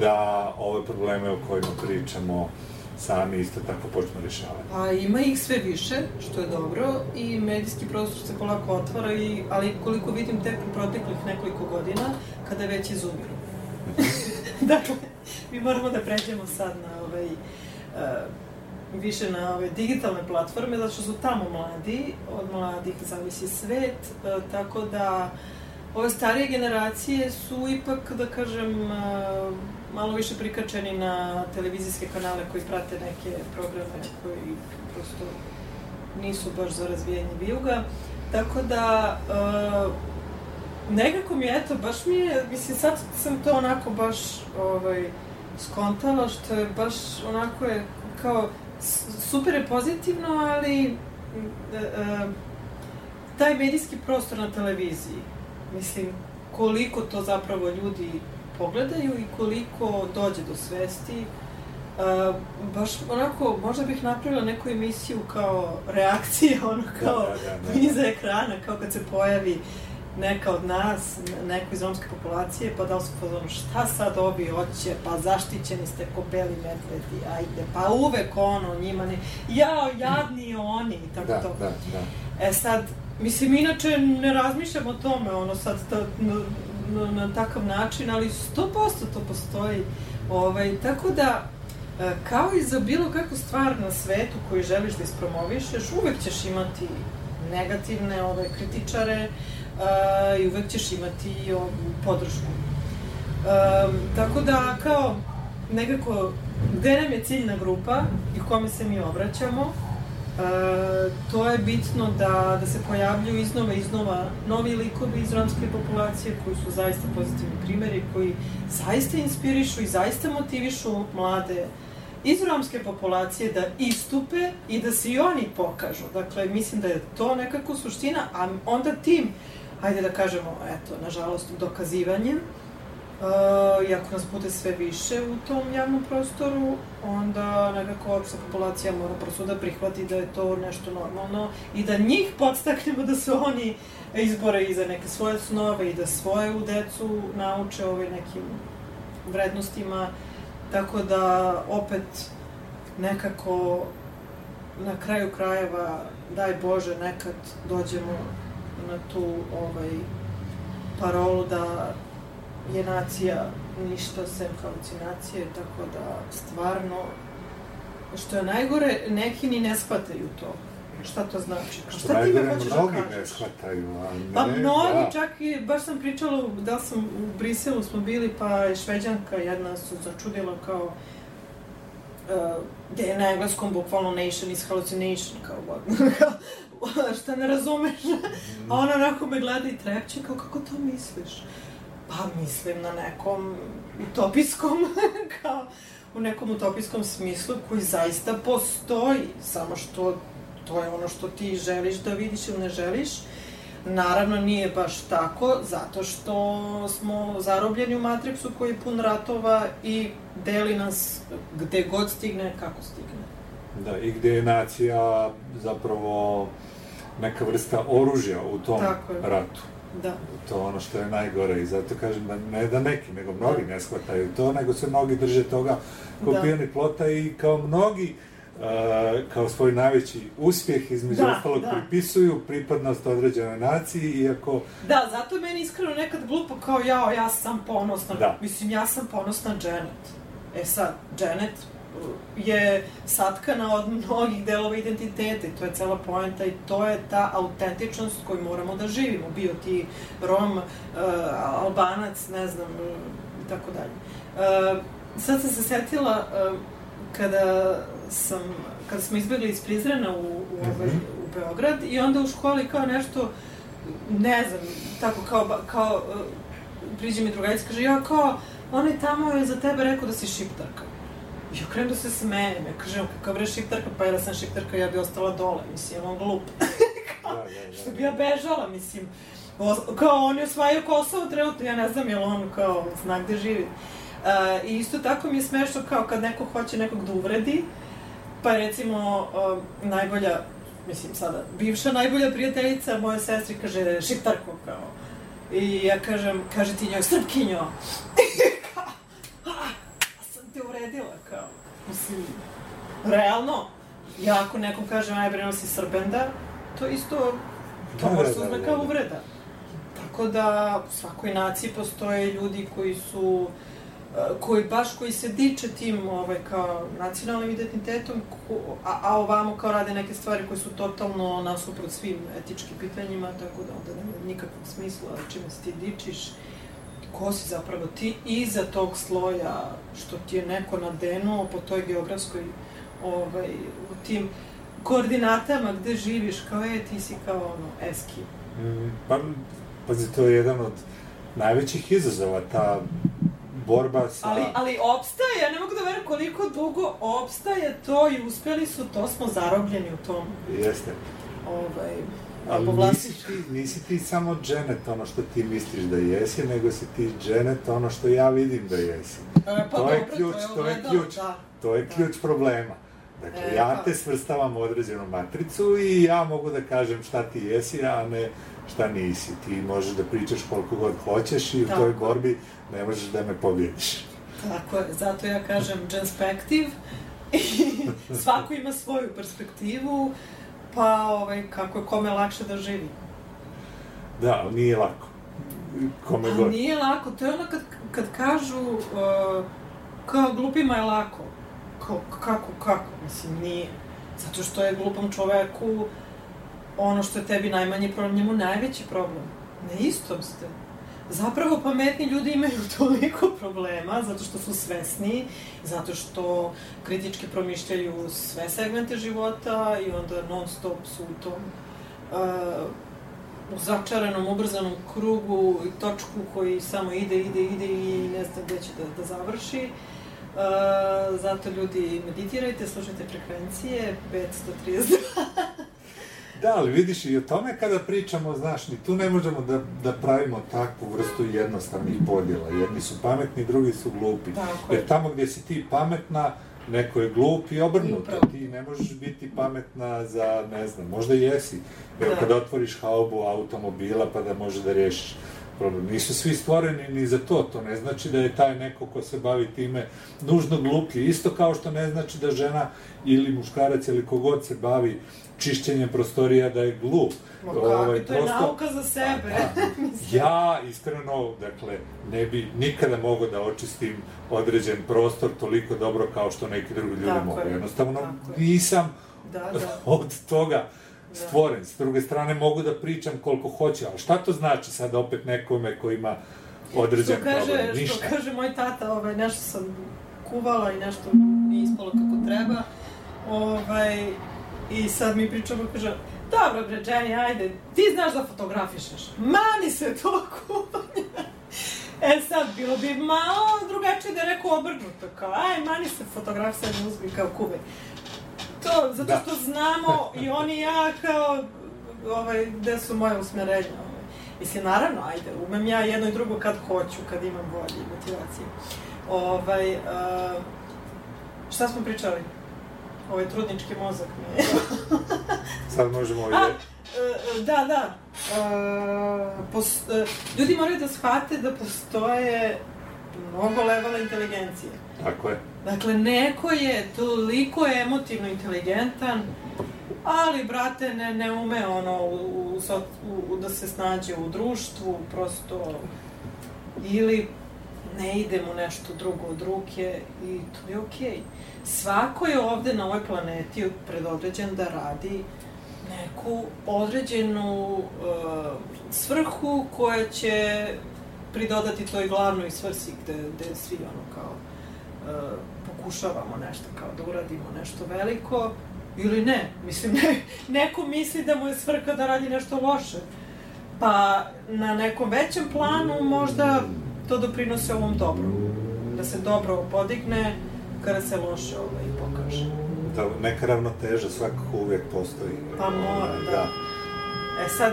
da ove probleme o kojima pričamo sami isto tako počnu rješavati. A ima ih sve više, što je dobro, i medijski prostor se polako otvara, i, ali koliko vidim tek u proteklih nekoliko godina, kada već izumiru. dakle, mi moramo da pređemo sad na ovaj, uh, više na ove digitalne platforme, zato što su tamo mladi, od mladih zavisi svet, uh, tako da ove starije generacije su ipak, da kažem, uh, malo više prikačeni na televizijske kanale koji prate neke programe koji prosto nisu baš za razvijanje vijuga. Tako da, uh, nekako mi je, eto, baš mi je, mislim, sad sam to onako baš, ovaj, skontala, što je baš onako je, kao, super je pozitivno, ali e, e, taj medijski prostor na televiziji, mislim, koliko to zapravo ljudi pogledaju i koliko dođe do svesti, Uh, baš onako, možda bih napravila neku emisiju kao reakcija, ono kao Da, da, da, da. iza ekrana, kao kad se pojavi neka od nas, neko iz romske populacije, pa da li su fazonu, šta sad ovi hoće, pa zaštićeni ste ko beli medvedi, ajde, pa uvek ono, njima ne, jao, jadni oni, i tako Da, to. da, da. E sad, mislim, inače ne razmišljam o tome, ono sad, ta, na, na, na takav način, ali 100% to postoji. Ovaj, tako da, e, kao i za bilo kakvu stvar na svetu koju želiš da ispromovišeš, uvek ćeš imati negativne ove, kritičare uh, i uvek ćeš imati podršku. Tako da, kao, nekako, gde nam je ciljna grupa i kome se mi obraćamo, to je bitno da, da se pojavljuju iznova i iznova novi likovi iz romske populacije koji su zaista pozitivni primjeri, koji zaista inspirišu i zaista motivišu mlade iz romske populacije da istupe i da se i oni pokažu. Dakle, mislim da je to nekako suština, a onda tim hajde da kažemo, eto, nažalost, dokazivanjem. Uh, iako nas bude sve više u tom javnom prostoru, onda nekako opšta populacija mora prosto da prihvati da je to nešto normalno i da njih podstaknemo da se oni izbore i za neke svoje snove i da svoju decu nauče ovaj nekim vrednostima. Tako da, opet, nekako, na kraju krajeva, daj Bože, nekad dođemo na tu ovaj, parolu da je nacija ništa sem halucinacije, tako da stvarno, što je najgore, neki ni ne shvataju to. Šta to znači? Što Šta ti me hoćeš da mnogi kažeš? ne shvataju, a ne, Pa mnogi, da. čak i, baš sam pričala, da sam u Briselu smo bili, pa je šveđanka jedna se začudila kao uh, da je na engleskom bukvalno nation is hallucination, kao? šta ne razumeš? A ona onako me gleda i trepće, kao kako to misliš? Pa mislim na nekom utopijskom, kao u nekom utopijskom smislu koji zaista postoji, samo što to je ono što ti želiš da vidiš ili ne želiš. Naravno nije baš tako, zato što smo zarobljeni u Matrixu koji je pun ratova i deli nas gde god stigne, kako stigne. Da, i gde je nacija zapravo neka vrsta oružja u tom ratu. Da. To je ono što je najgore i zato kažem da ne da neki, nego mnogi ne shvataju to, nego se mnogi drže toga kao Da. pijani plota i kao mnogi uh, kao svoj najveći uspjeh između Da, ostalog da. pripisuju pripadnost određenoj naciji, iako Da, zato je meni iskreno nekad glupo kao jao, ja sam ponosna. Da. Mislim, ja sam ponosna Janet. E sad, Janet je satkana od mnogih delova identiteta i to je cela poenta i to je ta autentičnost koju moramo da živimo. Bio ti Rom, uh, Albanac, ne znam, uh, i tako dalje. Uh, sad sam se setila kada sam, kada smo izbjegli iz Prizrena u, u, ovaj, u Beograd i onda u školi kao nešto ne znam, tako kao, kao priđe mi drugarica, kaže, ja kao, on je tamo je za tebe rekao da si šiptarka. I ja krenem da se smejem, ja kažem, kakav bre šiptarka, pa da sam šiptarka, ja bi ostala dole, mislim, on glup. kao, što bi ja bežala, mislim. O- kao, on je osvajao Kosovo trenutno, ja ne znam, jel on kao zna gde živi. Uh, I isto tako mi je smešno kao kad neko hoće nekog da uvredi, pa recimo uh, najbolja, mislim sada, bivša najbolja prijateljica moje sestri kaže šiptarko kao. I ja kažem, kaže ti njoj srpkinjo. kao, "Ah, sam te uredila kao. Mislim, realno, ja ako nekom kažem aj bre nosi srbenda, to isto, to Da, može da, se da, uzme da, kao da. uvreda. Tako da u svakoj naciji postoje ljudi koji su e, koji baš koji se diče tim ovaj kao nacionalnim identitetom ko, a, a ovamo kao rade neke stvari koje su totalno nasuprot svim etičkim pitanjima tako da onda nema nikakvog smisla čime se ti dičiš ko si zapravo ti iza tog sloja što ti je neko nadenuo po toj geografskoj ovaj, u tim koordinatama gde živiš kao je ti si kao ono eski Mm, Pa, pazi, to je jedan od najvećih izazova, ta borba sa... Ali, ali opstaje, ja ne mogu da verujem koliko dugo opstaje to i uspeli su, to smo zarobljeni u tom, Jeste. ovaj, Ali nisi ti, nisi ti samo Janet ono što ti misliš da jesi, nego si ti Janet ono što ja vidim da jesi. E, pa to je dobro, ključ, to je to je ključ, da. to je ključ problema. Dakle, E, ja pa. te svrstavam u određenu matricu i ja mogu da kažem šta ti jesi, a ne šta nisi. Ti možeš da pričaš koliko god hoćeš i u Tako. toj borbi ne možeš da me pobjediš. Tako je, zato ja kažem genspektiv i svako ima svoju perspektivu, pa ovaj, kako je kome lakše da živi. Da, nije lako. Kome god. nije lako, to je ono kad, kad kažu uh, kao glupima je lako. Kao, kako, kako? Mislim, nije. Zato što je glupom čoveku ono što je tebi najmanji problem, njemu najveći problem. Na istom ste. Zapravo pametni ljudi imaju toliko problema zato što su svesni, zato što kritički promišljaju sve segmente života i onda non stop su u tom uh, u začaranom, ubrzanom krugu i točku koji samo ide, ide, ide i ne zna gde će da, da završi. Uh, zato ljudi meditirajte, slušajte frekvencije 532. Da, ali vidiš i o tome kada pričamo, znaš, ni tu ne možemo da, da pravimo takvu vrstu jednostavnih podjela. Jedni su pametni, drugi su glupi. Tako je. Jer tamo gdje si ti pametna, neko je glup i obrnuto. Ti ne možeš biti pametna za, ne znam, možda jesi. Evo, Da. kada otvoriš haubu automobila pa da može da riješiš problem. Nisu svi stvoreni ni za to, to ne znači da je taj neko ko se bavi time nužno gluplji. Isto kao što ne znači da žena ili muškarac ili kogod se bavi čišćenjem prostorija da je glup. Ma kako, Ovaj, to je prosto- nauka za sebe. ja iskreno, dakle, ne bi nikada mogao da očistim određen prostor toliko dobro kao što neki drugi ljudi Tako mogu. je, Jednostavno nisam Da, da. od toga stvoren. S druge strane mogu da pričam koliko hoću, ali šta to znači sad opet nekome ko ima određen Što kaže, problem? što Ništa. kaže moj tata, ovaj, nešto sam kuvala i nešto nije ispalo kako treba. Ovaj, I sad mi pričamo, kaže, dobro bre, Jenny, ajde, ti znaš da fotografišeš. Mani se to kuvanje. E sad, bilo bi malo drugačije da je rekao obrnuto, kao, aj, mani se fotografisanje uzmi kao kuvaj. To, zato Da. što znamo i oni i ja kao, ovaj, gde su moje usmerenja. Ovaj. Mislim, naravno, ajde, umem ja jedno i drugo kad hoću, kad imam volje i motivacije. Ovaj, uh, šta smo pričali? Ovaj trudnički mozak mi je... Sad možemo ovdje... da, da. E, pos, e, ljudi moraju da shvate da postoje mnogo levela inteligencije. Tako je. Dakle, neko je toliko emotivno inteligentan, ali, brate, ne, ne ume ono, u, u, u, da se snađe u društvu, prosto, ili ne ide mu nešto drugo od ruke i to je okej. Svako je ovde na ovoj planeti predodređen da radi neku određenu uh, svrhu koja će pridodati toj glavnoj svrsi gde, gde svi ono kao uh, pokušavamo nešto kao da uradimo nešto veliko ili ne. Mislim, ne, neko misli da mu je svrha da radi nešto loše. Pa na nekom većem planu možda to doprinose ovom dobru. Da se dobro podigne kada se loše ovaj, pokaže. Da, neka ravnoteža svakako uvijek postoji. Pa mora, da. da. E sad,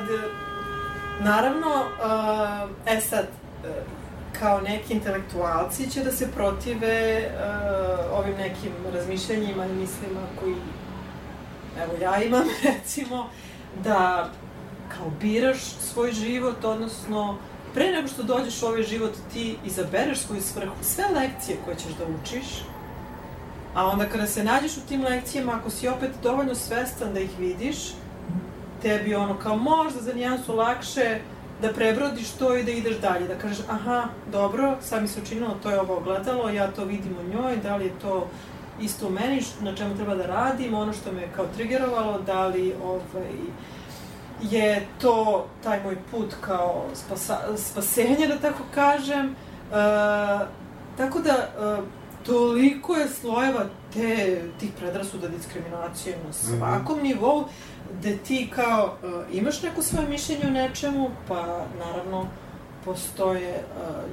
naravno, uh, e sad, uh, kao neki intelektualci će da se protive uh, ovim nekim razmišljanjima i mislima koji, evo ja imam recimo, da kao biraš svoj život, odnosno pre nego što dođeš u ovaj život ti izabereš svoju svrhu, sve lekcije koje ćeš da učiš, a onda kada se nađeš u tim lekcijama, ako si opet dovoljno svestan da ih vidiš, tebi ono kao možda za nijansu lakše da prebrodiš to i da ideš dalje, da kažeš aha, dobro, sad mi se učinilo, to je ovo ogledalo, ja to vidim u njoj, da li je to isto u meni, na čemu treba da radim, ono što me kao trigerovalo, da li ovaj, je to taj moj put kao spasa, spasenje, da tako kažem. E, tako da, e, toliko je slojeva te, tih predrasuda, diskriminacije na svakom nivou, da ti kao e, imaš neko svoje mišljenje o nečemu, pa naravno postoje e,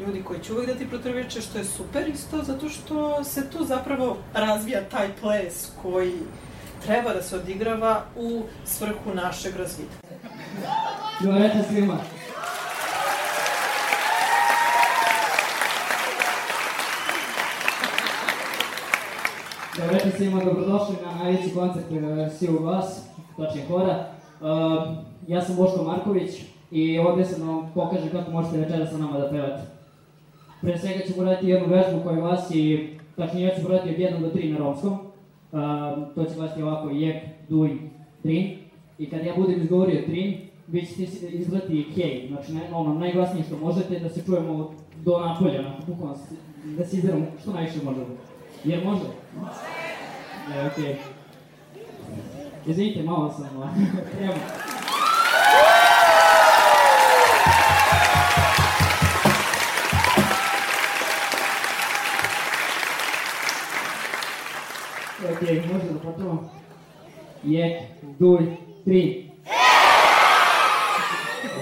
ljudi koji će uvek da ti protivreče, što je super isto, zato što se tu zapravo razvija taj ples koji treba da se odigrava u svrhu našeg razvitka. Večer svima. Dobar večer svima, dobrodošli na najveći koncert uh, Svi u glas, točnije hora. Uh, ja sam Boško Marković i ovdje sam da vam pokažem kako možete večera sa nama da pevate. Pre svega ću uraditi jednu vežbu koja glasi, tačnije ja ću uraditi od 1 do 3 na romskom. Uh, to će glasiti ovako, jek, duj, trin. I kad ja budem izgovorio trin, vi ćete izgledati hej, znači ono najglasnije što možete da se čujemo do napolja, bukvalno da se izderamo što najviše možemo. Jer može? E, okej. Izvinite, malo sam, ono, evo. Okej, može da počnemo? Jek, duj, tri.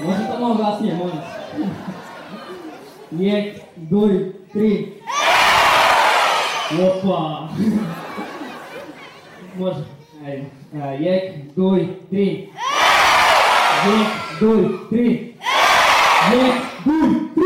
Može to malo glasnije, molim. vas. Jek, duj, tri. Opa! Može. Ajde. A, Jek, duj, tri. Jedan, duj,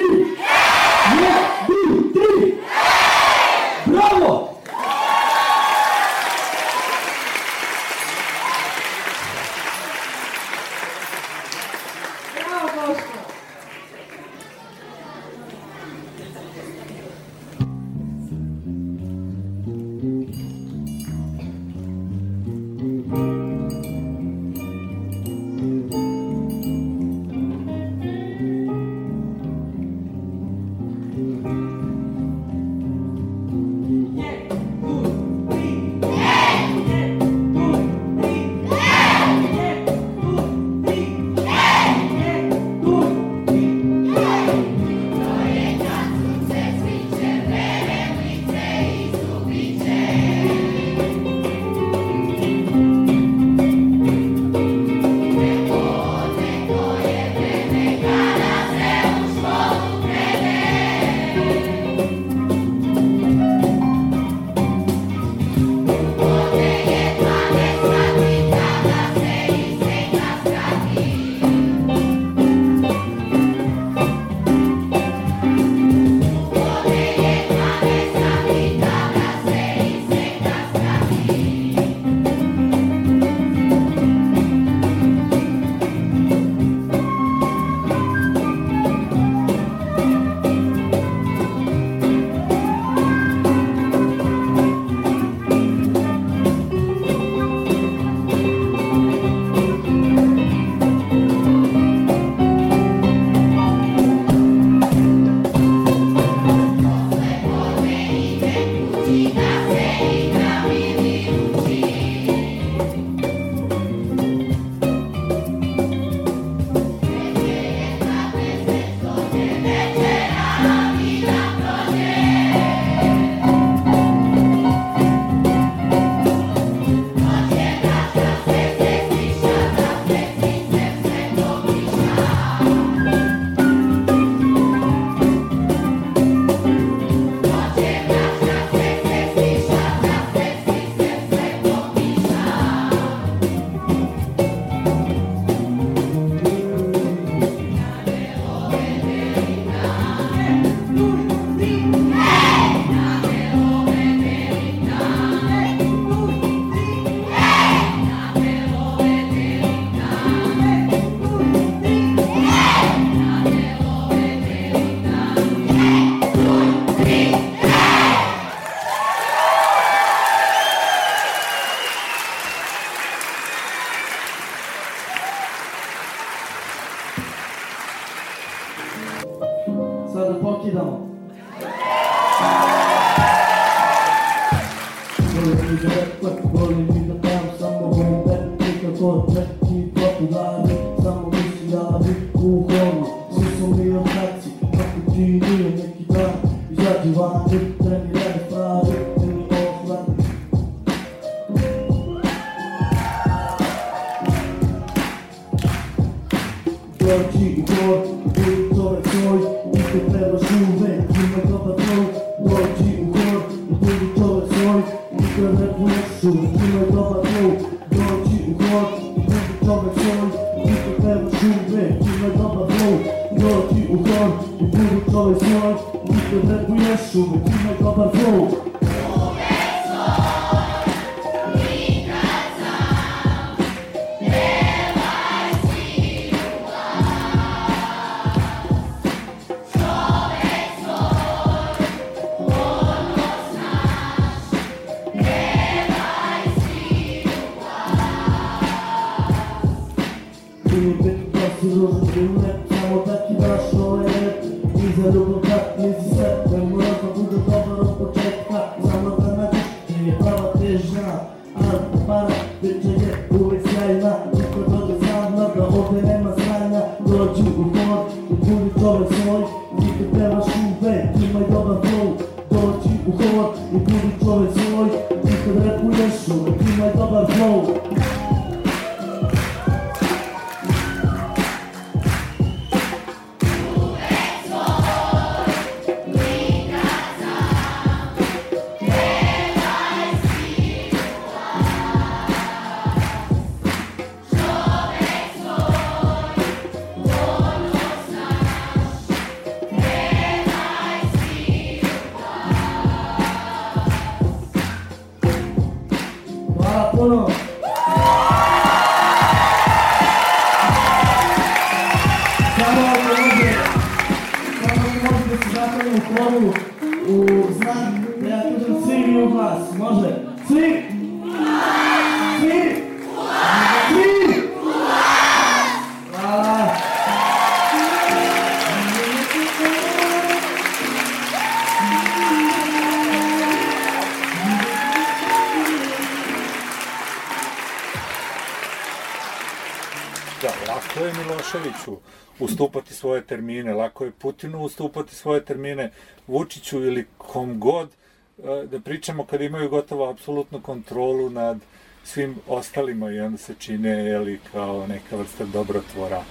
svoje termine, lako je Putinu ustupati svoje termine, Vučiću ili kom god, e, da pričamo kad imaju gotovo apsolutnu kontrolu nad svim ostalima i onda se čine jeli, kao neka vrsta dobrotvora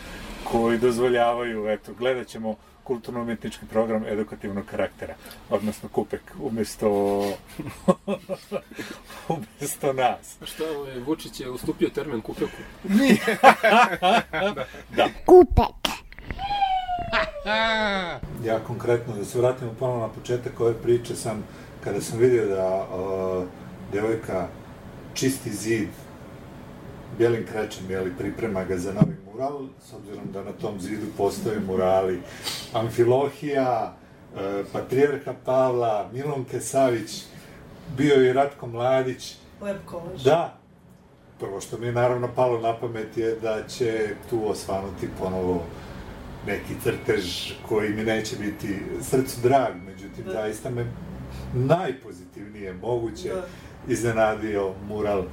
koji dozvoljavaju, eto, gledat ćemo kulturno-umetnički program edukativnog karaktera, odnosno kupek, umesto, umesto nas. Šta je, Vučić je ustupio termin kupeku? Nije. da. Kupek. Ja konkretno, da se vratimo ponovno na početak ove priče, sam, kada sam vidio da uh, devojka čisti zid bijelim krećem, jeli, priprema ga za novi mural, s obzirom da na tom zidu postoje murali Amfilohija, e, Patrijarha Pavla, Milunke Savić, bio je i Ratko Mladić. Lep kolaž. Da. Prvo što mi je naravno palo na pamet je da će tu osvanuti ponovo neki crtež koji mi neće biti srcu drag, međutim, da. zaista me najpozitivnije moguće da. iznenadio mural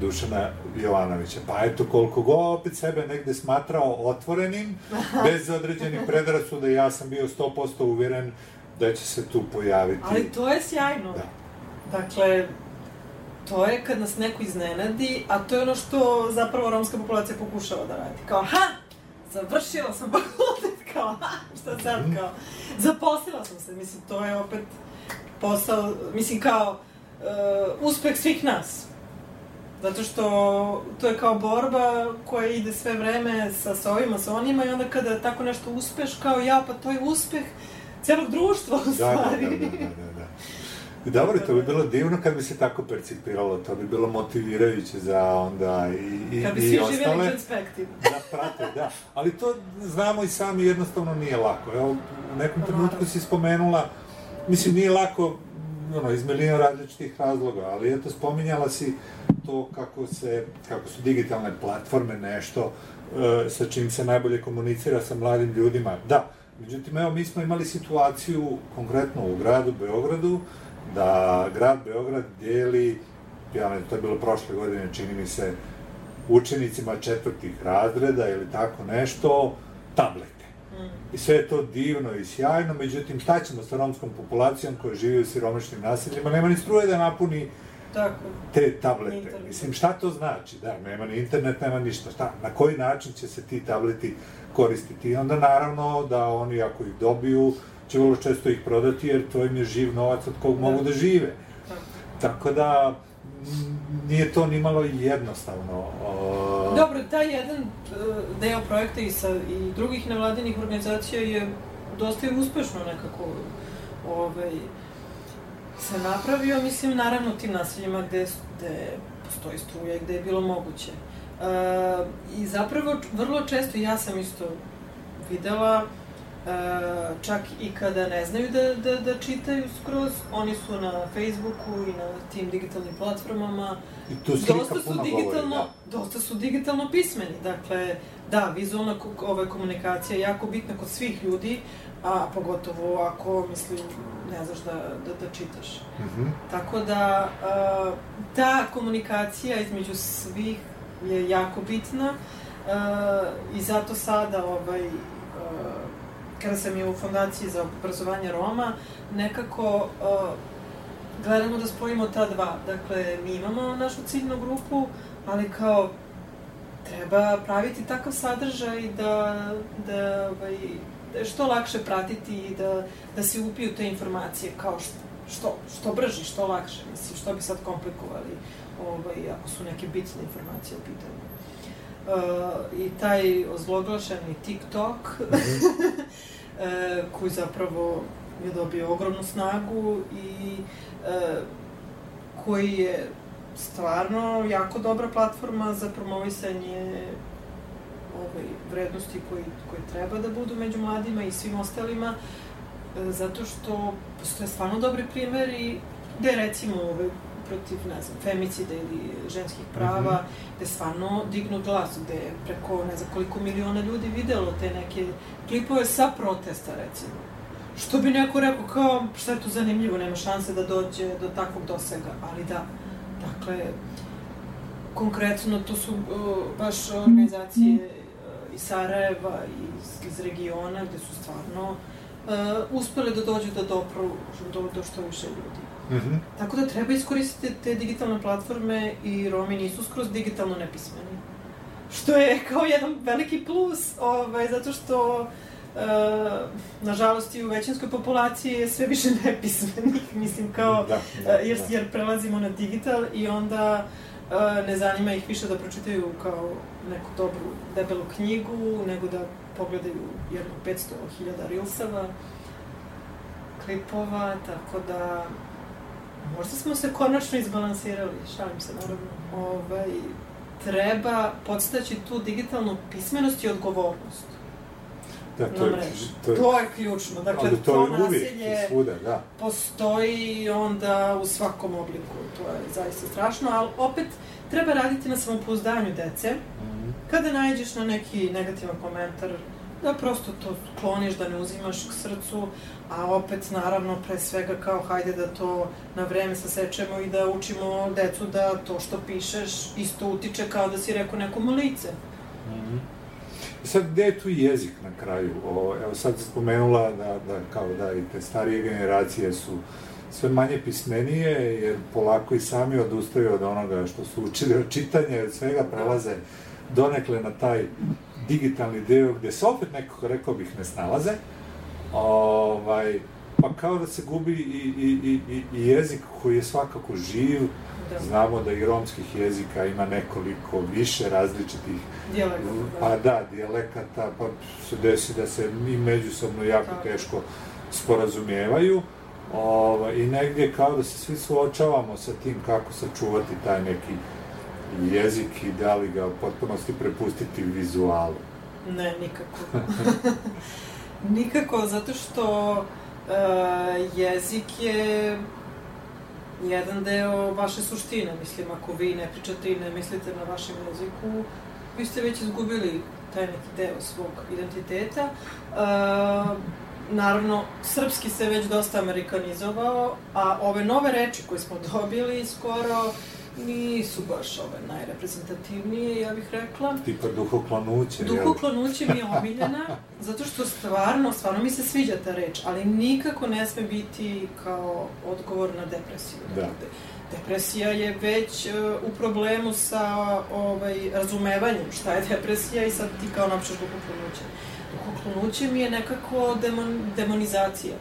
Dušana Jovanovića. Pa eto, koliko go opet sebe negde smatrao otvorenim, bez određenih predrasuda, ja sam bio 100% uvjeren da će se tu pojaviti. Ali to je sjajno. Da. Dakle, to je kad nas neko iznenadi, a to je ono što zapravo romska populacija pokušava da radi. Kao, ha, završila sam fakultet, kao, šta sad, kao, zaposlila sam se, mislim, to je opet posao, mislim, kao, uh, uspeh svih nas. Zato što to je kao borba koja ide sve vreme sa, sa ovima, sa onima i onda kada tako nešto uspeš, kao ja, pa to je uspeh celog društva u stvari. Da, da, da, da, da. Dobro, to bi bilo divno kad bi se tako percipiralo, to bi bilo motivirajuće za onda i, i, kad bi i svi ostale. Da prate, da. Ali to znamo i sami, jednostavno nije lako. Evo, u nekom trenutku si spomenula, mislim, nije lako, ono, iz milijuna različitih razloga, ali eto, spominjala si to kako se, kako su digitalne platforme nešto e, sa čim se najbolje komunicira sa mladim ljudima. Da, međutim, evo, mi smo imali situaciju konkretno u gradu Beogradu, da grad Beograd dijeli, ja ne, to je bilo prošle godine, čini mi se, učenicima četvrtih razreda ili tako nešto, tablete. I sve je to divno i sjajno, međutim, šta ćemo sa romskom populacijom koja živi u siromašnim naseljima? Nema ni struje da napuni Tako. te tablete. Internet. Mislim, šta to znači? Da, nema ni internet, nema ništa. Šta? Na koji način će se ti tableti koristiti? I onda naravno da oni ako ih dobiju, će vrlo često ih prodati jer to im je živ novac od kog mogu da žive. Tako da, nije to ni malo jednostavno. Dobro, taj jedan e, deo projekta i sa i drugih nevladinih organizacija je dosta uspešno nekako ovaj, se napravio, mislim, naravno tim naseljima gde, gde postoji struja gde je bilo moguće. E, I zapravo vrlo često, ja sam isto videla, čak i kada ne znaju da, da, da čitaju skroz, oni su na Facebooku i na tim digitalnim platformama. I tu slika dosta su digitalno, govori, dosta su digitalno pismeni. Dakle, da, vizualna ova komunikacija je jako bitna kod svih ljudi, a pogotovo ako, mislim, ne znaš da, da, da čitaš. Mhm. Tako da, a, ta komunikacija između svih je jako bitna a, i zato sada, ovaj, a, kada sam je u Fondaciji za obrazovanje Roma, nekako a, gledamo da spojimo ta dva. Dakle, mi imamo našu ciljnu grupu, ali kao treba praviti takav sadržaj da, da, ovaj, da je što lakše pratiti i da, da se upiju te informacije kao što, što, što brže, što lakše, mislim, što bi sad komplikovali ovaj, ako su neke bitne informacije u pitanju. Uh, I taj ozloglašeni TikTok, e, koji zapravo je dobio ogromnu snagu i e, koji je stvarno jako dobra platforma za promovisanje ovaj, vrednosti koji, koji treba da budu među mladima i svim ostalima. e, zato što postoje stvarno dobri primeri gde recimo ove, protiv, ne znam, femicida ili ženskih prava, Mhm. gde stvarno dignu glas, gde je preko ne znam koliko miliona ljudi videlo te neke klipove sa protesta, recimo. Što bi neko rekao kao, šta je tu zanimljivo, nema šanse da dođe do takvog dosega, ali da, dakle, konkretno to su uh, baš organizacije uh, iz Sarajeva, iz, iz regiona, gde su stvarno uh, uspele da dođu da dopru do, do što više ljudi. Mhm. Tako da treba iskoristiti te digitalne platforme i Romi nisu skroz digitalno nepismeni. Što je kao jedan veliki plus, ovaj, zato što e, nažalost i u većinskoj populaciji je sve više nepismenih, mislim kao, Da, da, e, jer, da. jer prelazimo na digital i onda e, ne zanima ih više da pročitaju kao neku dobru, debelu knjigu, nego da pogledaju jedno 500.000 rilsava, klipova, tako da možda smo se konačno izbalansirali, šalim se naravno. Ovaj, treba podstaći tu digitalnu pismenost i odgovornost Da, to je, to je, To je ključno. Dakle, ali to to je uvijek svuda, da. postoji onda u svakom obliku. To je zaista strašno, ali opet treba raditi na samopouzdanju dece. Kada nađeš na neki negativan komentar, da prosto to kloniš, da ne uzimaš k srcu, a opet naravno pre svega kao hajde da to na vreme sasečemo i da učimo decu da to što pišeš isto utiče kao da si rekao nekom lice. Mhm. I sad, gde je tu jezik na kraju? O, evo sad spomenula da, da, kao da i te starije generacije su sve manje pismenije, jer polako i sami odustaju od onoga što su učili od čitanja od svega prelaze donekle na taj digitalni deo gde se opet nekako, rekao bih, ne snalaze. Ovaj, pa kao da se gubi i, i, i, i- jezik koji je svakako živ. Da. Znamo da i romskih jezika ima nekoliko više različitih Dijalekata, pa da, dijalekata, pa se desi da se i međusobno jako Tako. teško sporazumijevaju. Ova, I negdje kao da se svi suočavamo sa tim kako sačuvati taj neki jezik i da li ga u potpunosti prepustiti vizualu. Ne, nikako. nikako, zato što uh, jezik je jedan deo vaše suštine. Mislim, ako vi ne pričate i ne mislite na vašem jeziku, vi ste već izgubili taj neki deo svog identiteta. Uh, naravno, srpski se već dosta amerikanizovao, a ove nove reči koje smo dobili skoro nisu baš ove najreprezentativnije, ja bih rekla. Tipa duhoklonuće, jel? Duhoklonuće mi je omiljena, zato što stvarno, stvarno mi se sviđa ta reč, ali nikako ne sme biti kao odgovor na depresiju. Da. Dakle, Depresija je već e, u problemu sa ovaj, razumevanjem šta je depresija i sad ti kao napišeš duhoklonuće. Duhoklonuće mi je nekako demon, demonizacija.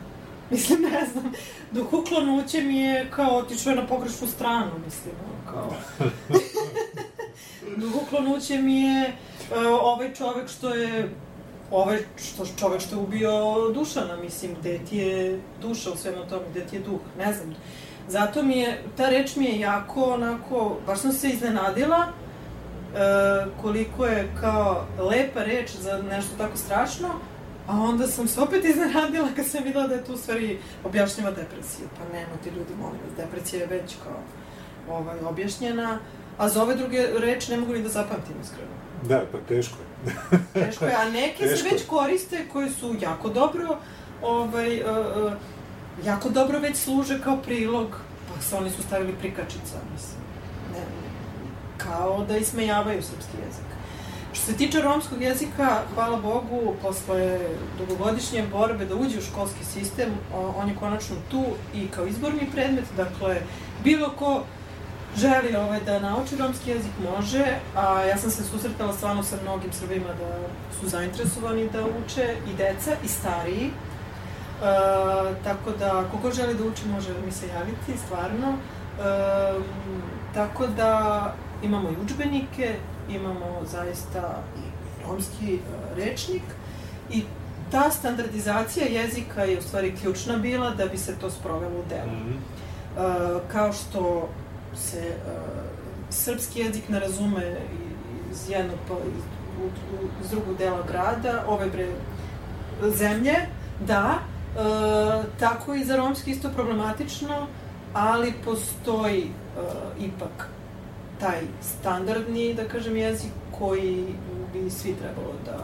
Mislim, ne znam, duhoklonuće mi je kao otišao je na pogrešnu stranu, mislim, kao... Duhoklonuće mi je e, ovaj čovek što je ovaj što čovek što je ubio Dušana, mislim, gde ti je duša u svemu tome, gde ti je duh, ne znam. Zato mi je, ta reč mi je jako onako, baš sam se iznenadila e, koliko je kao lepa reč za nešto tako strašno, a onda sam se opet iznenadila kad sam videla da je tu u stvari objašnjava depresiju. Pa nema ti ljudi, molim vas, depresija je već kao ovaj, objašnjena, a za ove druge reči ne mogu ni da zapamtim iskreno. Da, pa teško je. Teško je, a neke se Teško je. već koriste koje su jako dobro, ovaj, uh, uh, jako dobro već služe kao prilog, pa se oni su stavili prikačica, mislim. Ne, kao da ismejavaju srpski jezik. Što se tiče romskog jezika, hvala Bogu, posle dugogodišnje borbe da uđe u školski sistem, on je konačno tu i kao izborni predmet, dakle, bilo ko želi ovaj, da nauči romski jezik može, a ja sam se susretala stvarno sa mnogim Srbima da su zainteresovani da uče i deca i stariji. E, tako da, kogo želi da uči može mi se javiti, stvarno. E, tako da imamo i učbenike, imamo zaista i romski e, rečnik i ta standardizacija jezika je u stvari ključna bila da bi se to sprovelo u delu. E, kao što se e, srpski jezik ne razume iz jednog pa iz, drugog dela grada, ove bre zemlje, da, tako i za romski isto problematično, ali postoji e, ipak taj standardni, da kažem, jezik koji bi svi trebalo da,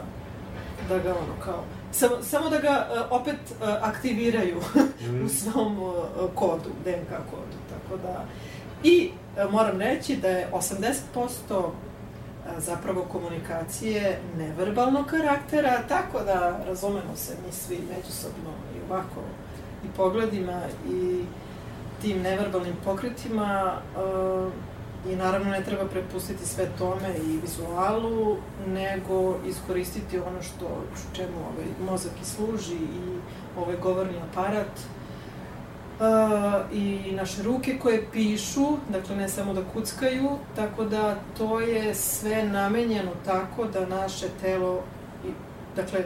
da ga ono kao Samo, samo da ga uh, opet uh, aktiviraju mm. u svom uh, kodu, DNK kodu. Tako da, I uh, moram reći da je 80% zapravo komunikacije neverbalnog karaktera, tako da razumemo se mi svi međusobno i ovako i pogledima i tim neverbalnim pokretima uh, I naravno ne treba prepustiti sve tome i vizualu, nego iskoristiti ono što, čemu ovaj mozak i služi i ovaj govorni aparat uh, i naše ruke koje pišu, dakle ne samo da kuckaju, tako da to je sve namenjeno tako da naše telo, dakle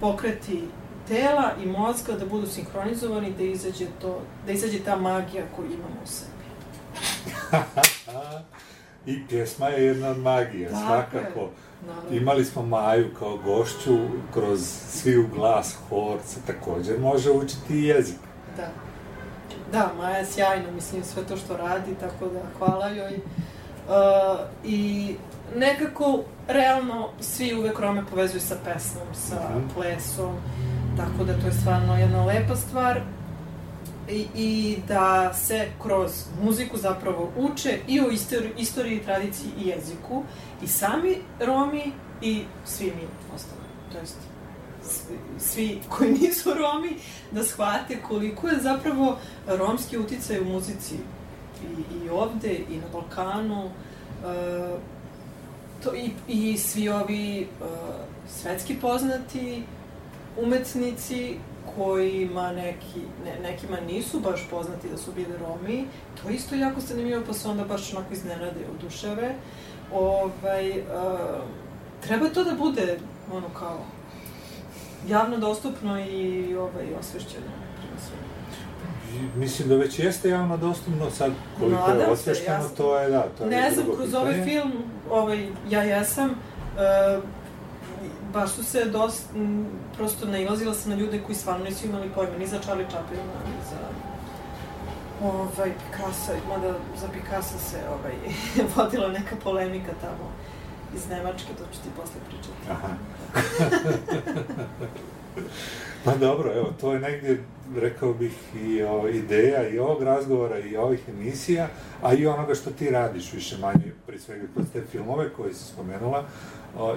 pokreti tela i mozga da budu sinhronizovani, da izađe, to, da izađe ta magija koju imamo u sebi. I pjesma je jedna magija, Tako svakako. je, naravno. Imali smo Maju kao gošću, kroz svi u glas, hor, se također može učiti i jezik. Da. Da, Maja je sjajna, mislim, sve to što radi, tako da hvala joj. Uh, I nekako, realno, svi uvek Rome povezuju sa pesmom, sa Mhm. plesom, tako da to je stvarno jedna lepa stvar. I, i da se kroz muziku zapravo uče i o istoriji, istoriji, tradiciji i jeziku i sami Romi i svi mi ostali. To jest, svi, koji nisu Romi da shvate koliko je zapravo romski uticaj u muzici i, i ovde i na Balkanu e, to, i, i svi ovi e, svetski poznati umetnici kojima neki, ne, nekima nisu baš poznati da su bili Romi, to je isto jako zanimljivo, pa se onda baš onako iznenade i oduševe. Ovaj, uh, treba to da bude, ono kao, javno dostupno i ovaj, osvešćeno. prema mislim da već jeste javno dostupno, sad koliko Nadam je se, osvešteno, to je, da, to je Ne znam, kroz ovaj film, ovaj, ja jesam, uh, baš su se dosta, m, prosto nailazila sam na ljude koji stvarno nisu imali pojma, ni za Charlie Chaplina, ni za ovaj, Picasso, mada za Picasso se ovaj, vodila neka polemika tamo iz Nemačke, to ću ti posle pričati. Aha. Pa dobro, evo, to je negdje, rekao bih, i o, ideja i ovog razgovora i ovih emisija, a i onoga što ti radiš više manje, pri svega kroz te filmove koje si spomenula,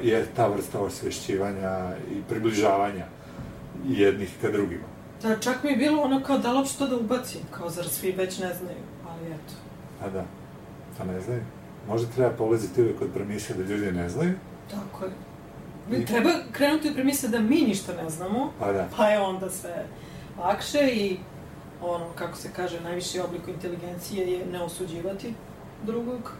je ta vrsta osvešćivanja i približavanja jednih ka drugima. Da, čak mi je bilo ono kao da li uopšte to da ubacim, kao zar svi već ne znaju, ali eto. A da, to ne znaju. Možda treba polaziti uvijek od premise da ljudi ne znaju, Tako je. I- Treba krenuti od premise da mi ništa ne znamo, Pa da. pa je onda sve lakše i ono, kako se kaže, najviši oblik inteligencije je ne osuđivati drugog.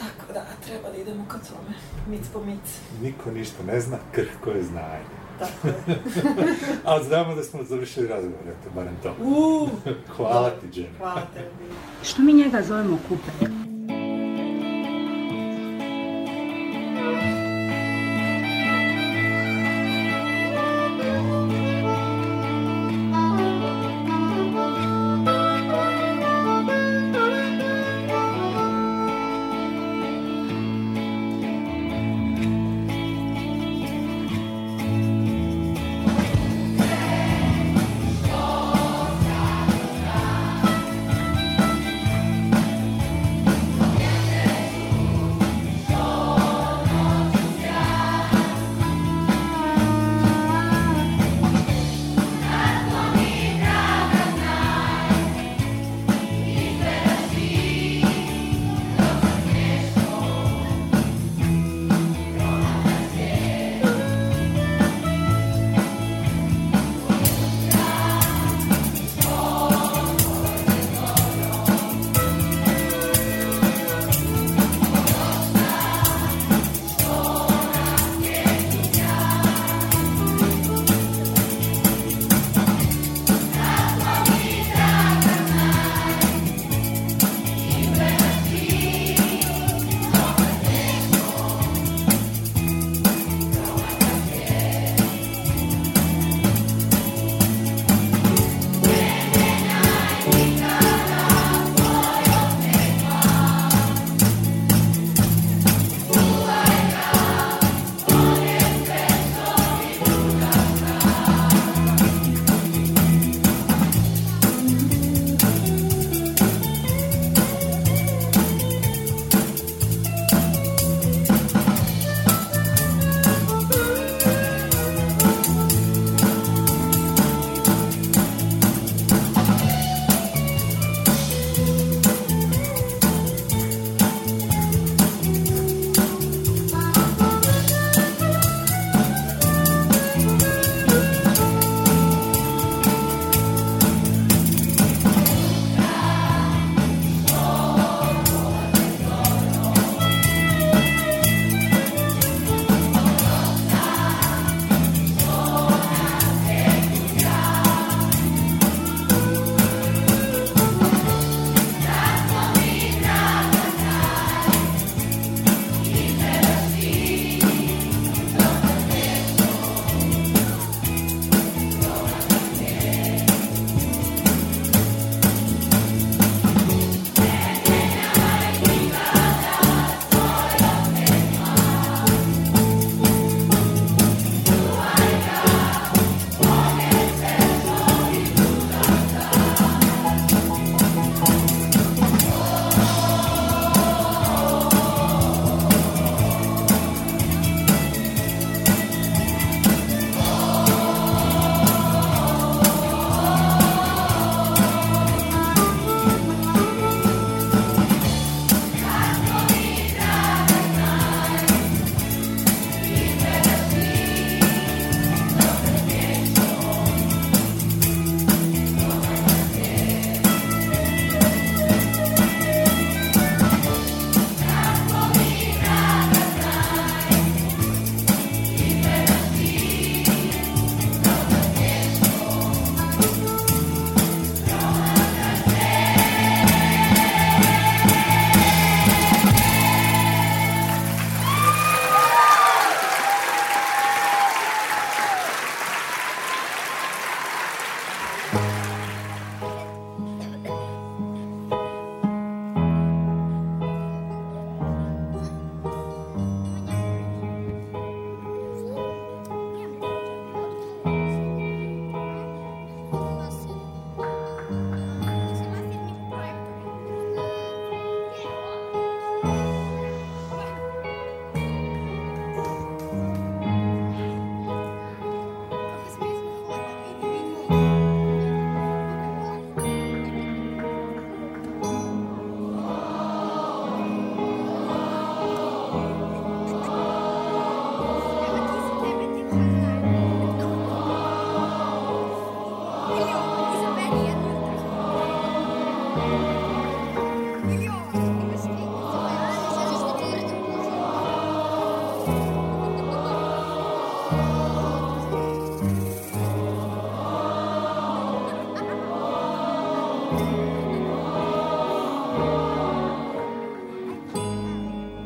Tako da, treba da idemo ka tome, mic po mic. niko ništa ne zna, krhko je znanje. Tako je. Ali znamo da smo završili razgovor, eto, barem to. Uuu! Hvala ti, Jenny. Hvala tebi. Što mi njega zovemo kupek?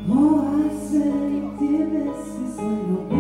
Oh, I say, dear, this is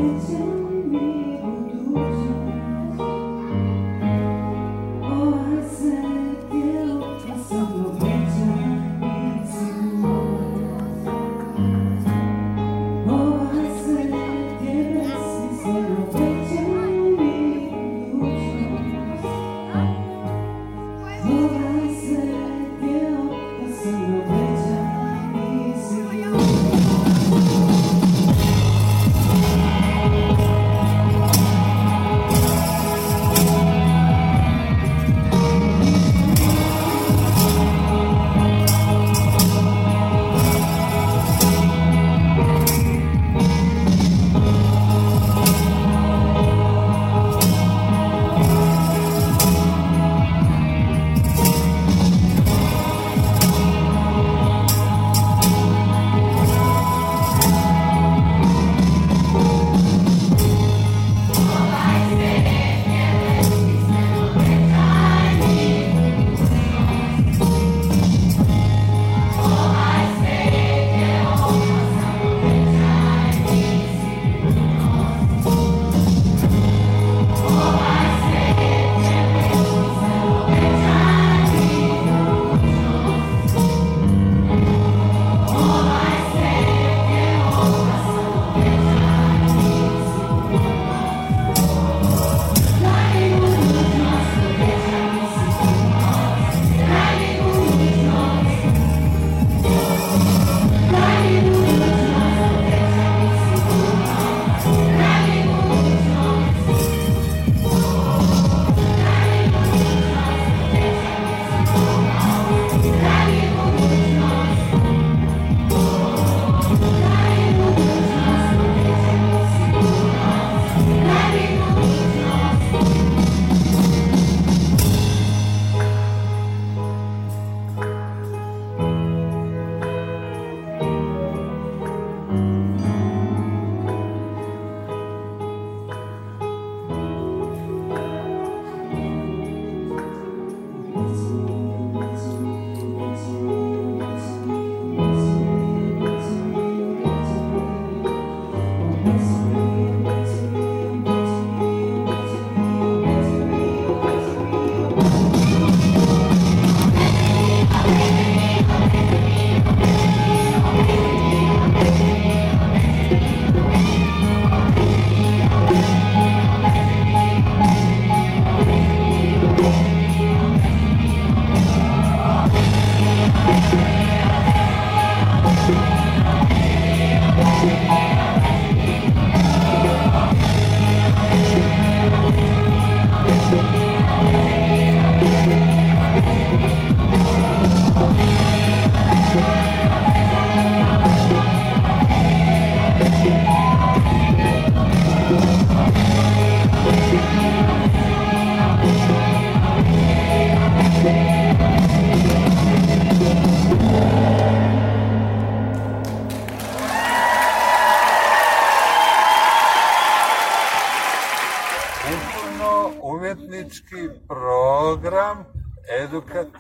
edukativno